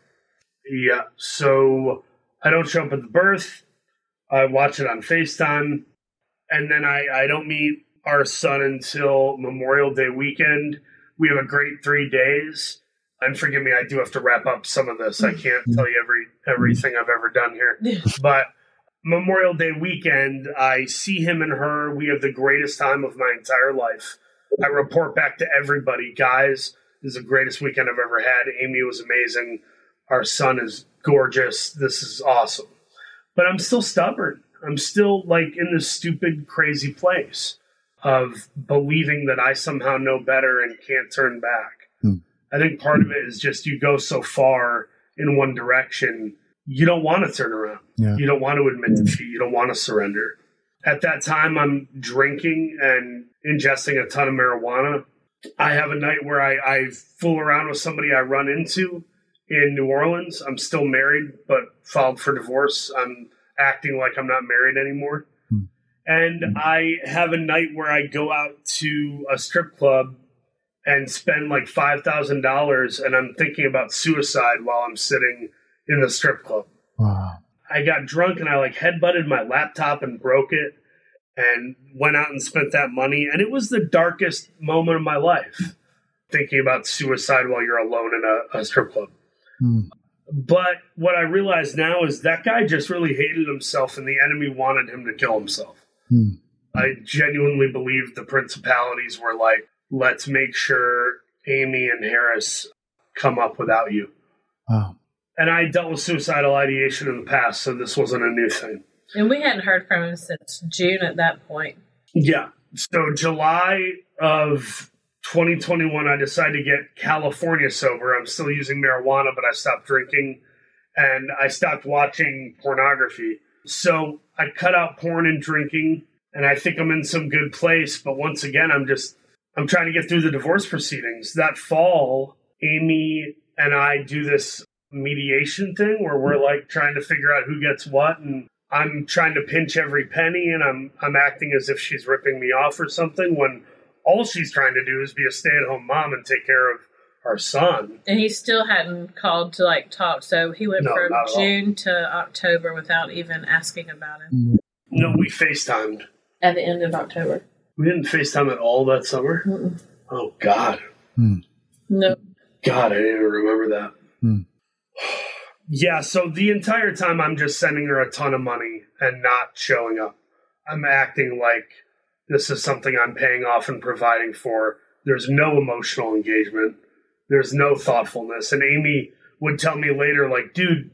Yeah. So I don't show up at the birth. I watch it on FaceTime. And then I, I don't meet our son until Memorial Day weekend. We have a great three days. And forgive me, I do have to wrap up some of this. I mm. can't tell you every everything I've ever done here. (laughs) But Memorial Day weekend, I see him and her. We have the greatest time of my entire life. I report back to everybody, guys. This is the greatest weekend I've ever had. Amy was amazing. Our son is gorgeous. This is awesome. But I'm still stubborn. I'm still like in this stupid, crazy place of believing that I somehow know better and can't turn back. Hmm. I think part of it is just you go so far in one direction, you don't want to turn around. Yeah. You don't want to admit defeat. You don't want to surrender. At that time, I'm drinking and ingesting a ton of marijuana. I have a night where I, I fool around with somebody I run into in New Orleans. I'm still married, but filed for divorce. I'm acting like I'm not married anymore. And I have a night where I go out to a strip club and spend like $5,000 and I'm thinking about suicide while I'm sitting in the strip club. Wow. I got drunk and I like headbutted my laptop and broke it and went out and spent that money. And it was the darkest moment of my life thinking about suicide while you're alone in a, a strip club. Mm. But what I realize now is that guy just really hated himself and the enemy wanted him to kill himself. Mm. I genuinely believe the principalities were like, let's make sure Amy and Harris come up without you. Wow. And I dealt with suicidal ideation in the past, so this wasn't a new thing. And we hadn't heard from him since June at that point. Yeah. So July of 2021, I decided to get California sober. I'm still using marijuana, but I stopped drinking and I stopped watching pornography. So I cut out porn and drinking, and I think I'm in some good place. But once again, I'm just I'm trying to get through the divorce proceedings. That fall, Amy and I do this mediation thing where we're like trying to figure out who gets what and I'm trying to pinch every penny and I'm I'm acting as if she's ripping me off or something when all she's trying to do is be a stay-at-home mom and take care of our son. And he still hadn't called to like talk, so he went No, from not all. June to October without even asking about it. No, we FaceTimed. At the end of October. We didn't FaceTime at all that summer. Mm-mm. Oh God. No. God, I didn't even remember that. Hmm. Yeah, so the entire time I'm just sending her a ton of money and not showing up. I'm acting like this is something I'm paying off and providing for. There's no emotional engagement. There's no thoughtfulness. And Amy would tell me later, like, dude,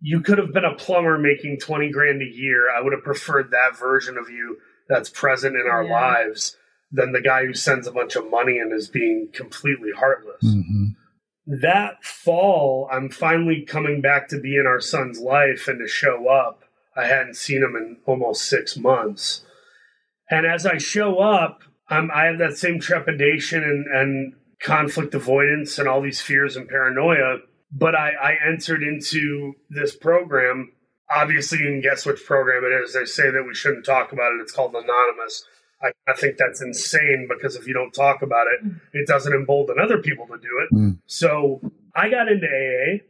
you could have been a plumber making 20 grand a year. I would have preferred that version of you that's present in our Yeah. lives than the guy who sends a bunch of money and is being completely heartless hmm that fall, I'm finally coming back to be in our son's life and to show up. I hadn't seen him in almost six months. And as I show up, I'm, I have that same trepidation and, and conflict avoidance and all these fears and paranoia. But I, I entered into this program. Obviously, you can guess which program it is. They say that we shouldn't talk about it. It's called Anonymous. I, I think that's insane because if you don't talk about it, it doesn't embolden other people to do it. Mm. So I got into AA.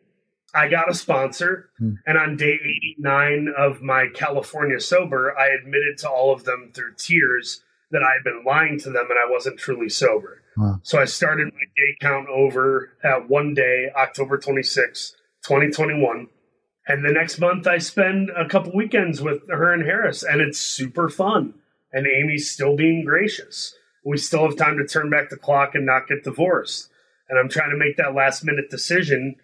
I got a sponsor. Hmm. And on day 89 of my California sober, I admitted to all of them through tears that I had been lying to them and I wasn't truly sober. Wow. So I started my day count over at one day, October 26, 2021. And the next month, I spend a couple weekends with her and Harris, and it's super fun. And Amy's still being gracious. We still have time to turn back the clock and not get divorced. And I'm trying to make that last minute decision.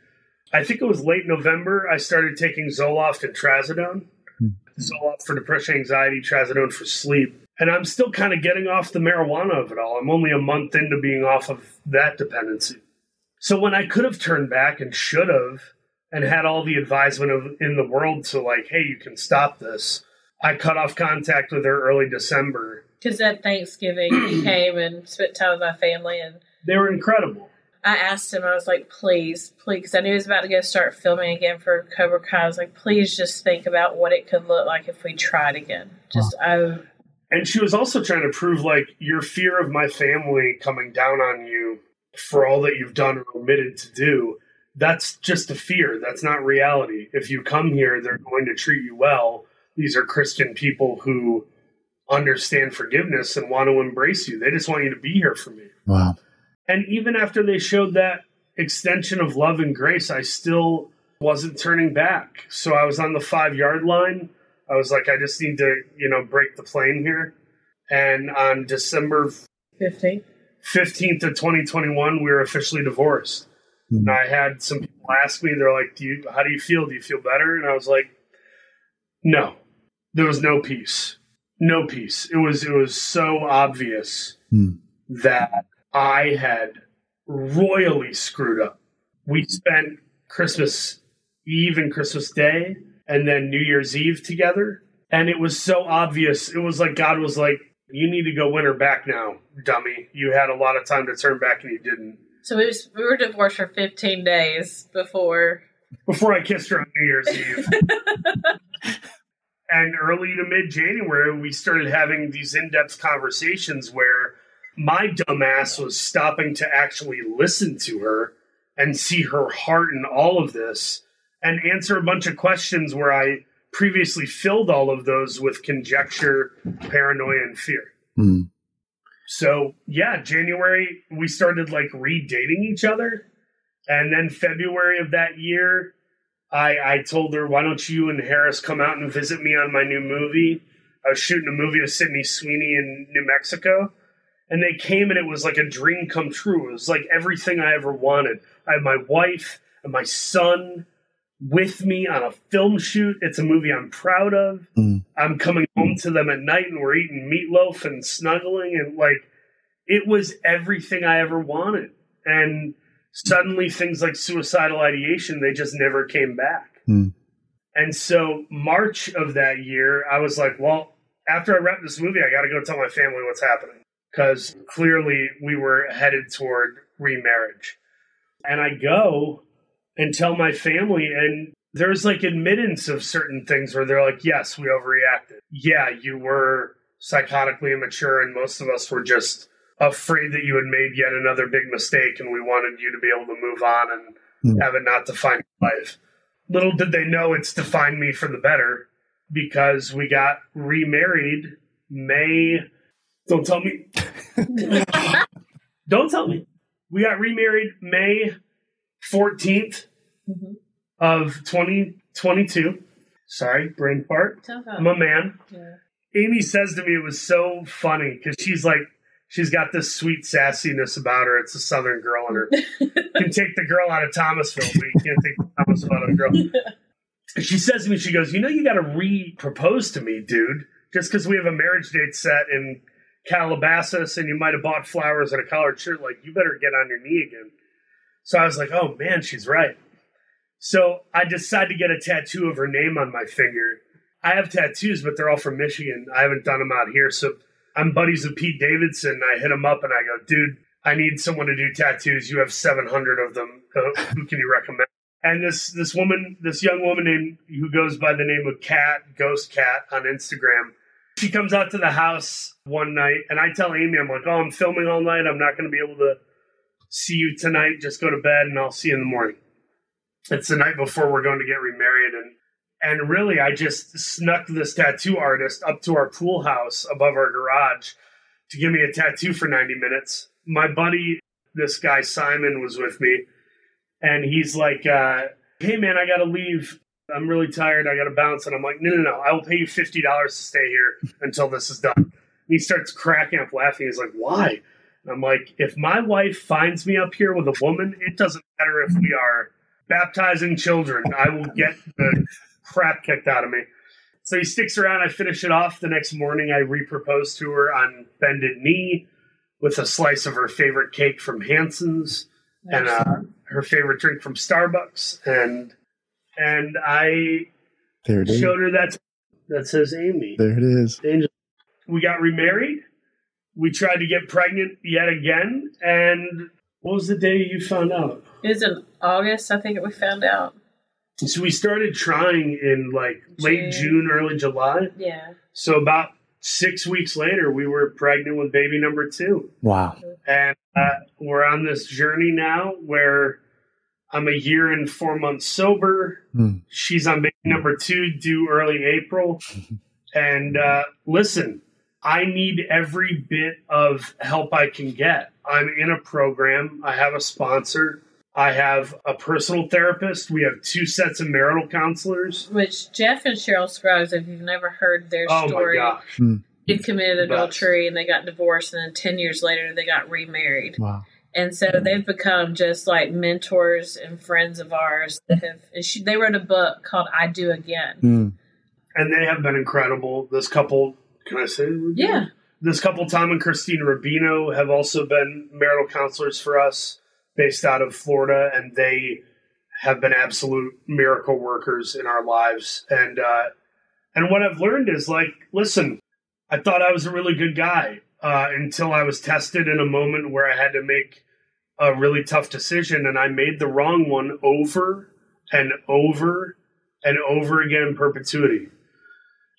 I think it was late November. I started taking Zoloft and Trazodone. Hmm. Zoloft for depression, anxiety, Trazodone for sleep. And I'm still kind of getting off the marijuana of it all. I'm only a month into being off of that dependency. So when I could have turned back and should have and had all the advisement of in the world to like, hey, you can stop this, I cut off contact with her early December. Because at Thanksgiving, he (clears throat) came and spent time with my family, and They were incredible. I asked him, I was like, please, please, because I knew he was about to go start filming again for Cobra Kai. I was like, please just think about what it could look like if we tried again. Just, I, And she was also trying to prove like your fear of my family coming down on you for all that you've done or omitted to do. That's just a fear. That's not reality. If you come here, they're going to treat you well. These are Christian people who understand forgiveness and want to embrace you. They just want you to be here for me. Wow. And even after they showed that extension of love and grace, I still wasn't turning back. So I was on the five yard line. I was like, I just need to, you know, break the plane here. And on December 15. 15th of 2021, we were officially divorced. And I had some people ask me, they're like, Do you, how do you feel? Do you feel better? And I was like, No, there was no peace. No peace. It was, it was so obvious Hmm. that I had royally screwed up. We spent Christmas Eve and Christmas Day and then New Year's Eve together. And it was so obvious. It was like God was like, You need to go win her back now, dummy. You had a lot of time to turn back and you didn't. So we, was, we were divorced for 15 days before. Before I kissed her on New Year's (laughs) Eve. and early to mid January, we started having these in depth conversations where my dumbass was stopping to actually listen to her and see her heart in all of this and answer a bunch of questions where I previously filled all of those with conjecture, paranoia, and fear. Hmm. So, yeah, January, we started like redating each other. And then February of that year, I, I told her, why don't you and Harris come out and visit me on my new movie? I was shooting a movie with Sydney Sweeney in New Mexico. And they came and it was like a dream come true. It was like everything I ever wanted. I had my wife and my son with me on a film shoot. It's a movie I'm proud of. Mm. I'm coming home to them at night and we're eating meatloaf and snuggling and like it was everything I ever wanted. And suddenly things like suicidal ideation, they just never came back. Hmm. And so March of that year, I was like, well, after I wrap this movie, I got to go tell my family what's happening because clearly we were headed toward remarriage. And I go and tell my family, and there's like admittance of certain things where they're like, yes, we overreacted. Yeah, you were psychotically immature, and most of us were just afraid that you had made yet another big mistake, and we wanted you to be able to move on and Hmm. have it not define your life. Little did they know it's defined me for the better because we got remarried May. (laughs) Don't tell me. (laughs) Don't tell me. We got remarried May 14th Mhm. of 2022. Sorry, brain fart. I'm a man. Yeah. Amy says to me it was so funny because she's like, she's got this sweet sassiness about her. It's a southern girl in her. (laughs) can take the girl out of Thomasville, but you can't take Thomasville out of the girl. (laughs) She says to me, she goes, You know, you got to re propose to me, dude. Just because we have a marriage date set in Calabasas and you might have bought flowers and a collared shirt, like, you better get on your knee again. So I was like, Oh man, she's right. So I decided to get a tattoo of her name on my finger. I have tattoos, but they're all from Michigan. I haven't done them out here. So I'm buddies with Pete Davidson. I hit him up and I go, dude, I need someone to do tattoos. You have 700 of them. (laughs) Who can you recommend? And this this woman, this young woman named who goes by the name of Cat Ghost Cat on Instagram. She comes out to the house one night, and I tell Amy, I'm like, "Oh, I'm filming all night. I'm not going to be able to see you tonight. Just go to bed, and I'll see you in the morning." It's the night before we're going to get remarried, and and really, I just snuck this tattoo artist up to our pool house above our garage to give me a tattoo for 90 minutes. My buddy, this guy Simon, was with me, and he's like, uh, "Hey man, I got to leave. I'm really tired. I got to bounce." And I'm like, "No, no, no. I will pay you fifty dollars to stay here until this is done." And he starts cracking up laughing. He's like, "Why?" And I'm like, "If my wife finds me up here with a woman, it doesn't matter if we are baptizing children. I will get the crap kicked out of me." So he sticks around. I finish it off. The next morning, I repropose to her on bended knee with a slice of her favorite cake from Hansen's and uh, her favorite drink from Starbucks, and and I There it is. showed her that that says Amy. There it is. Angel. We got remarried. We tried to get pregnant yet again, and what was the day you found out? It was in August, I think we found out. So we started trying in like late June. June, early July. Yeah. So about six weeks later, we were pregnant with baby number two. Wow. and uh, we're on this journey now where I'm a year and four months sober. Hmm. She's on baby number two, due early April. (laughs) and uh, listen, I need every bit of help I can get. I'm in a program. I have a sponsor. I have a personal therapist. We have two sets of marital counselors. Which Jeff and Cheryl Scruggs, if you've never heard their Oh story, my gosh. they committed adultery and they got divorced, and then 10 years later, they got remarried. Wow. And so they've become just like mentors and friends of ours that have. and She, they wrote a book called I Do Again. Mm. And they have been incredible. This couple, can I say? Yeah. this couple, Tom and Christine Rubino, have also been marital counselors for us based out of Florida, and they have been absolute miracle workers in our lives. And uh, and what I've learned is like, listen, I thought I was a really good guy uh, until I was tested in a moment where I had to make a really tough decision, and I made the wrong one over and over and over again in perpetuity.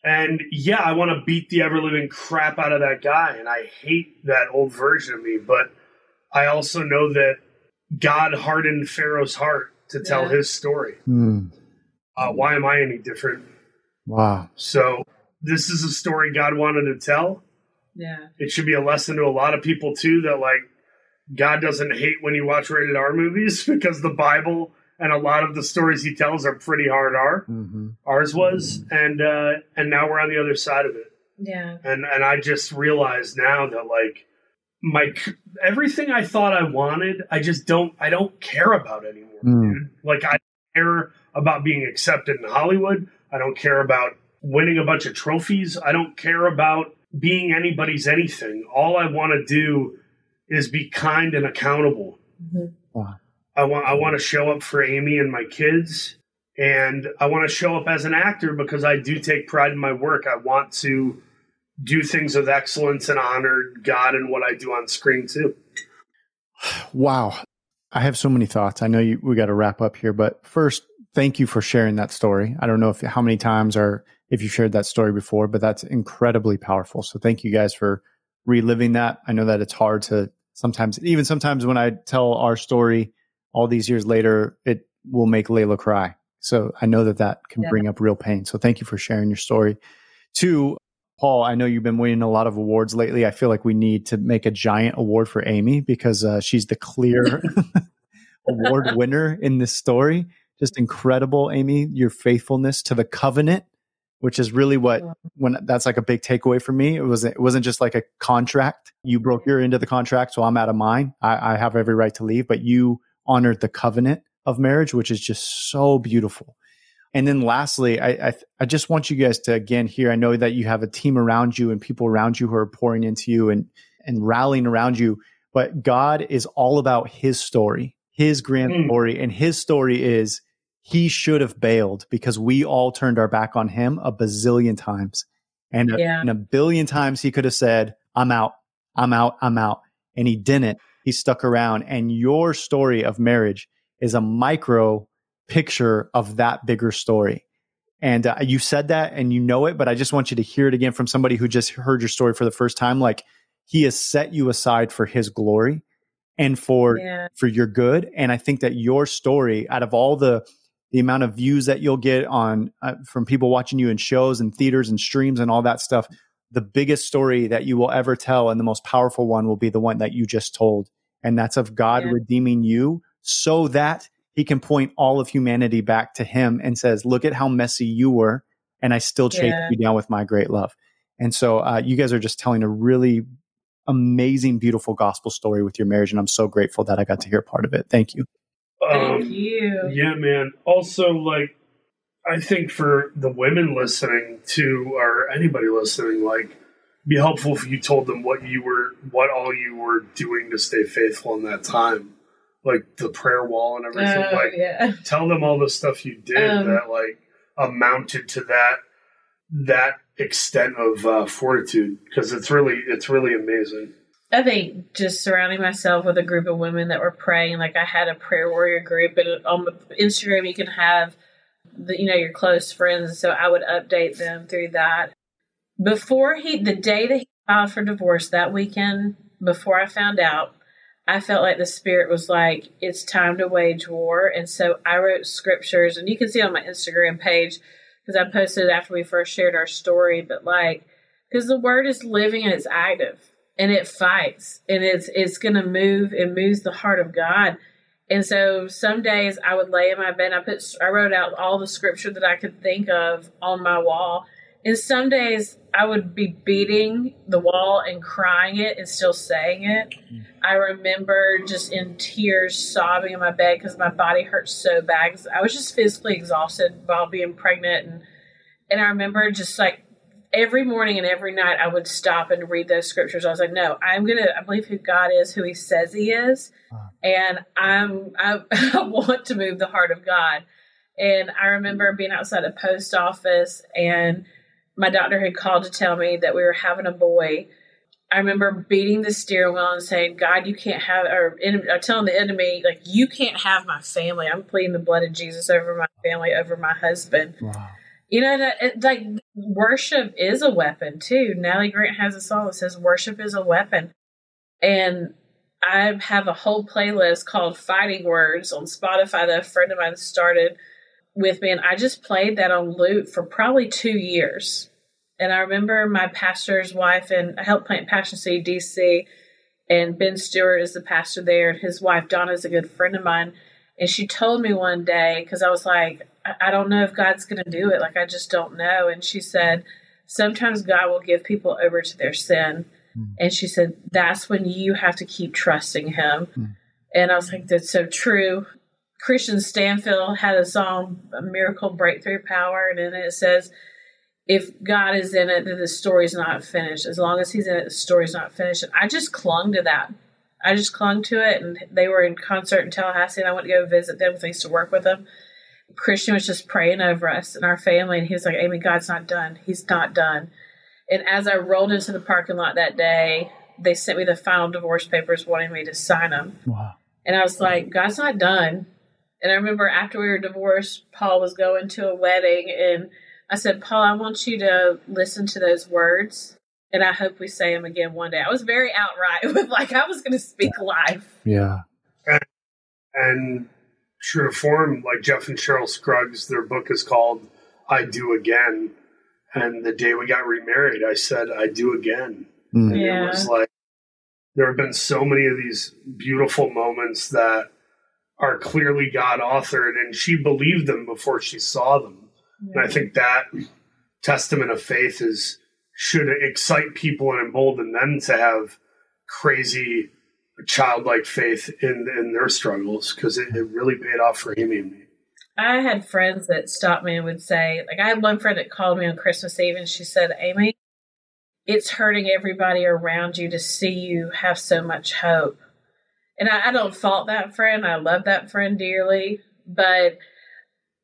And yeah, I want to beat the ever living crap out of that guy. And I hate that old version of me. But I also know that God hardened Pharaoh's heart to tell Yeah. his story. Mm. Uh, why am I any different? Wow. So this is a story God wanted to tell. Yeah. It should be a lesson to a lot of people too that like God doesn't hate when you watch rated R movies (laughs) because the Bible and a lot of the stories he tells are pretty hard R. hmm Ours was, and uh, and now we're on the other side of it. Yeah. and and I just realized now that like my everything I thought I wanted, I just don't I don't care about anymore, Mm. dude. Like I care about being accepted in Hollywood. I don't care about winning a bunch of trophies. I don't care about being anybody's anything. All I want to do is be kind and accountable. Mhm. I want I want to show up for Amy and my kids, and I want to show up as an actor because I do take pride in my work. I want to do things with excellence and honor God and what I do on screen too. Wow. I have so many thoughts. I know you, we got to wrap up here, but first, thank you for sharing that story. I don't know if how many times or if you shared that story before, but that's incredibly powerful. So thank you guys for reliving that. I know that it's hard to sometimes, even sometimes when I tell our story all these years later, it will make Layla cry. So I know that that can Yeah. bring up real pain. So thank you for sharing your story. Two, Paul, I know you've been winning a lot of awards lately. I feel like we need to make a giant award for Amy because uh, she's the clear (laughs) award winner in this story. Just incredible, Amy, your faithfulness to the covenant, which is really what when that's like a big takeaway for me. It wasn't it wasn't just like a contract. You broke your end of the contract, so I'm out of mine. I, I have every right to leave, but you honored the covenant of marriage, which is just so beautiful. And then lastly, I, I I just want you guys to again here. I know that you have a team around you and people around you who are pouring into you and and rallying around you. But God is all about His story, His grand Mm. story, and His story is He should have bailed because we all turned our back on Him a bazillion times, and a, Yeah. and a billion times He could have said, I'm out, I'm out, I'm out. And he didn't. He stuck around. And your story of marriage is a micro picture of that bigger story. And uh, you said that and you know it, but I just want you to hear it again from somebody who just heard your story for the first time. Like he has set you aside for his glory and for yeah. for your good. And I think that your story, out of all the the amount of views that you'll get on uh, from people watching you in shows and theaters and streams and all that stuff, the biggest story that you will ever tell and the most powerful one will be the one that you just told, and that's of God yeah. redeeming you so that he can point all of humanity back to him and says, look at how messy you were. And I still chased yeah. you down with my great love. And so uh, you guys are just telling a really amazing, beautiful gospel story with your marriage. And I'm so grateful that I got to hear part of it. Thank you. Um, Thank you. Yeah, man. Also, like, I think for the women listening to, or anybody listening, like, be helpful if you told them what you were, what all you were doing to stay faithful in that time like the prayer wall and everything. Oh, like, yeah. (laughs) tell them all the stuff you did um, that like amounted to that that extent of uh, fortitude because it's really it's really amazing. I think just surrounding myself with a group of women that were praying, like I had a prayer warrior group, and on Instagram you can have the you know your close friends. So I would update them through that. Before he, the day that he filed for divorce that weekend, before I found out, I felt like the spirit was like, it's time to wage war. And so I wrote scriptures, and you can see on my Instagram page because I posted it after we first shared our story. But like, because the word is living and it's active and it fights and it's it's to move. It moves the heart of God. And so some days I would lay in my bed. I put I wrote out all the scripture that I could think of on my wall. And some days I would be beating the wall and crying it and still saying it. Mm-hmm. I remember just in tears sobbing in my bed because my body hurt so bad. I was just physically exhausted while being pregnant. And, and I remember just like every morning and every night I would stop and read those scriptures. I was like, no, I'm going to, I believe who God is, who he says he is. And I'm, I, (laughs) I want to move the heart of God. And I remember being outside a post office and my doctor had called to tell me that we were having a boy. I remember beating the steering wheel and saying, God, you can't have, or, or uh, telling the enemy, like, you can't have my family. I'm pleading the blood of Jesus over my family, over my husband. Wow. You know, that, it, like, worship is a weapon, too. Natalie Grant has a song that says, Worship is a weapon. And I have a whole playlist called Fighting Words on Spotify that a friend of mine started with me, and I just played that on loop for probably two years. And I remember my pastor's wife, and I helped plant Passion City DC, and Ben Stuart is the pastor there, and his wife Donna is a good friend of mine. And she told me one day, because I was like, I, I don't know if God's going to do it. Like, I just don't know. And she said, Sometimes God will give people over to their sin. Mm. And she said, That's when you have to keep trusting Him. Mm. And I was like, That's so true. Kristian Stanfill had a song, a Miracle Breakthrough Power, and in it, it says, if God is in it, then the story's not finished. As long as He's in it, the story's not finished. And I just clung to that. I just clung to it, and they were in concert in Tallahassee, and I went to go visit them because I used to work with them. Kristian was just praying over us and our family, and he was like, Amy, God's not done. He's not done. And as I rolled into the parking lot that day, they sent me the final divorce papers wanting me to sign them. Wow. And I was like, God's not done. And I remember after we were divorced, Paul was going to a wedding, and I said, Paul, I want you to listen to those words, and I hope we say them again one day. I was very outright (laughs) with like I was going to speak life. Yeah. And, and true to form, like Jeff and Cheryl Scruggs, their book is called "I Do Again." And the day we got remarried, I said, "I do again." Mm. And yeah. it was like there have been so many of these beautiful moments that are clearly God authored, and she believed them before she saw them. And I think that testament of faith is should excite people and embolden them to have crazy childlike faith in in their struggles because it, it really paid off for Amy and me. I had friends that stopped me and would say, like, I had one friend that called me on Christmas Eve and she said, Amy, it's hurting everybody around you to see you have so much hope and I, I don't fault that friend. I love that friend dearly, but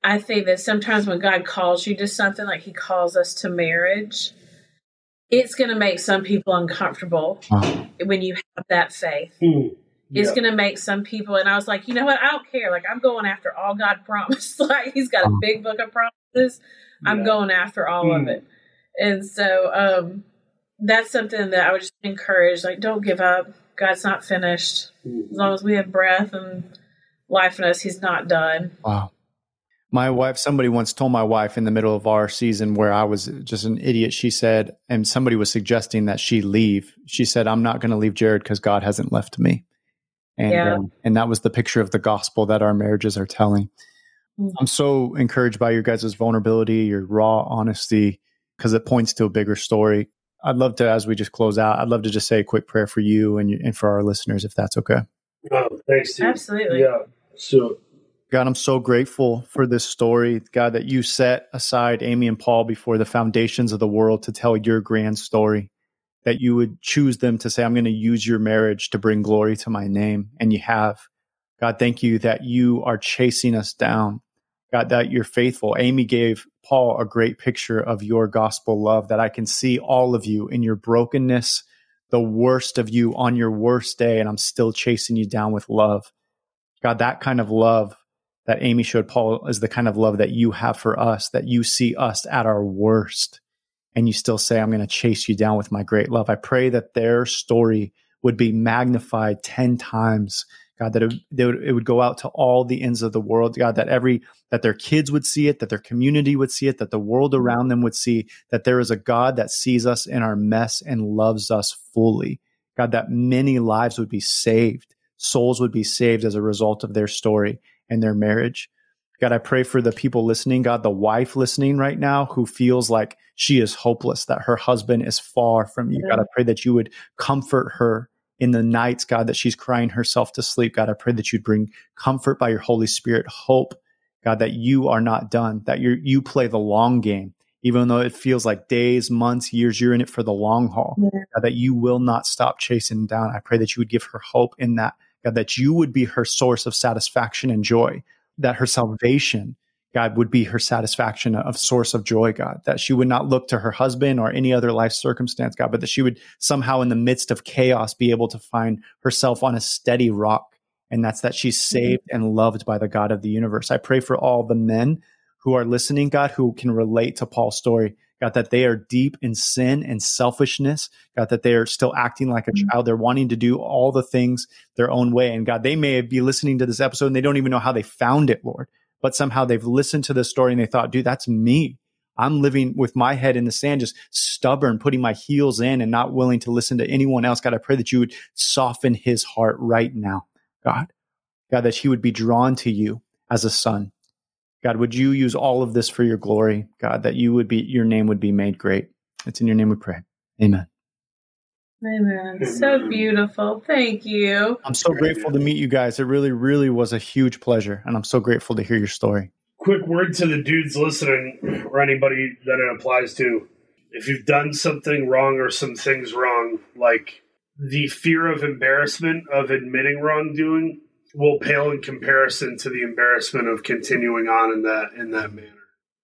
I think that sometimes when God calls you to something, like He calls us to marriage, it's going to make some people uncomfortable Wow. when you have that faith. Mm. It's going to make some people, and I was like, you know what? I don't care. Like, I'm going after all God (laughs) promised. like, He's got a Um, big book of promises. I'm Yeah. going after all of Mm. it. And so, um, that's something that I would just encourage. Like, don't give up. God's not finished. As long as we have breath and life in us, He's not done. Wow. My wife, somebody once told my wife in the middle of our season where I was just an idiot. She said, and somebody was suggesting that she leave. She said, I'm not going to leave Jerrad because God hasn't left me. And, Yeah. um, and that was the picture of the gospel that our marriages are telling. Mm. I'm so encouraged by your guys' vulnerability, your raw honesty, because it points to a bigger story. I'd love to, as we just close out, I'd love to just say a quick prayer for you and, and for our listeners, if that's okay. Oh, thanks, dude. Absolutely. Yeah. So God, I'm so grateful for this story. God, that you set aside Amy and Paul before the foundations of the world to tell your grand story. That you would choose them to say, I'm going to use your marriage to bring glory to my name. And you have. God, thank you that you are chasing us down. God, that you're faithful. Amy gave Paul a great picture of your gospel love, that I can see all of you in your brokenness, the worst of you on your worst day, and I'm still chasing you down with love. God, that kind of love that Amy showed Paul is the kind of love that you have for us, that you see us at our worst and you still say, I'm going to chase you down with my great love. I pray that their story would be magnified 10 times. God, that it, they would, it would go out to all the ends of the world. God, that every, that their kids would see it, that their community would see it, that the world mm-hmm. around them would see that there is a God that sees us in our mess and loves us fully. God, that many lives would be saved, souls would be saved as a result of their story and their marriage. God, I pray for the people listening, God, the wife listening right now who feels like she is hopeless, that her husband is far from you. God, mm-hmm. I pray that you would comfort her in the nights, God, that she's crying herself to sleep. God, I pray that you'd bring comfort by your Holy Spirit, hope, God, that you are not done, that you you play the long game, even though it feels like days, months, years, you're in it for the long haul. Yeah. God, that you will not stop chasing down. I pray that you would give her hope in that. God, that you would be her source of satisfaction and joy, that her salvation, God, would be her satisfaction of source of joy, God, that she would not look to her husband or any other life circumstance, God, but that she would somehow in the midst of chaos be able to find herself on a steady rock. And that's that she's mm-hmm. saved and loved by the God of the universe. I pray for all the men who are listening, God, who can relate to Paul's story. God, that they are deep in sin and selfishness. God, that they are still acting like a mm-hmm. child. They're wanting to do all the things their own way. And God, they may be listening to this episode and they don't even know how they found it, Lord. But somehow they've listened to this story and they thought, dude, that's me. I'm living with my head in the sand, just stubborn, putting my heels in and not willing to listen to anyone else. God, I pray that you would soften his heart right now, God. God, that he would be drawn to you as a son. God, would you use all of this for your glory? God, that you would be, your name would be made great. It's in your name we pray. Amen. Amen. So beautiful. Thank you. I'm so grateful to meet you guys. It really, really was a huge pleasure. And I'm so grateful to hear your story. quick word to the dudes listening or anybody that it applies to if you've done something wrong or some things wrong like the fear of embarrassment of admitting wrongdoing will pale in comparison to the embarrassment of continuing on in that in that manner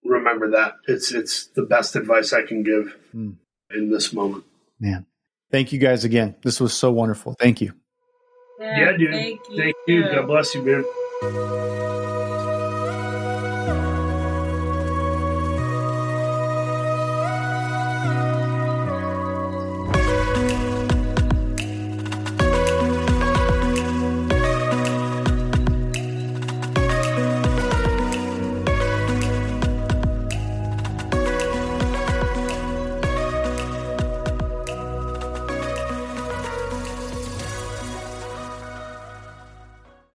remember that it's it's the best advice i can give Hmm. in this moment Man. Thank you guys again. This was so wonderful. Thank you. yeah, dude Thank you. thank you god bless you man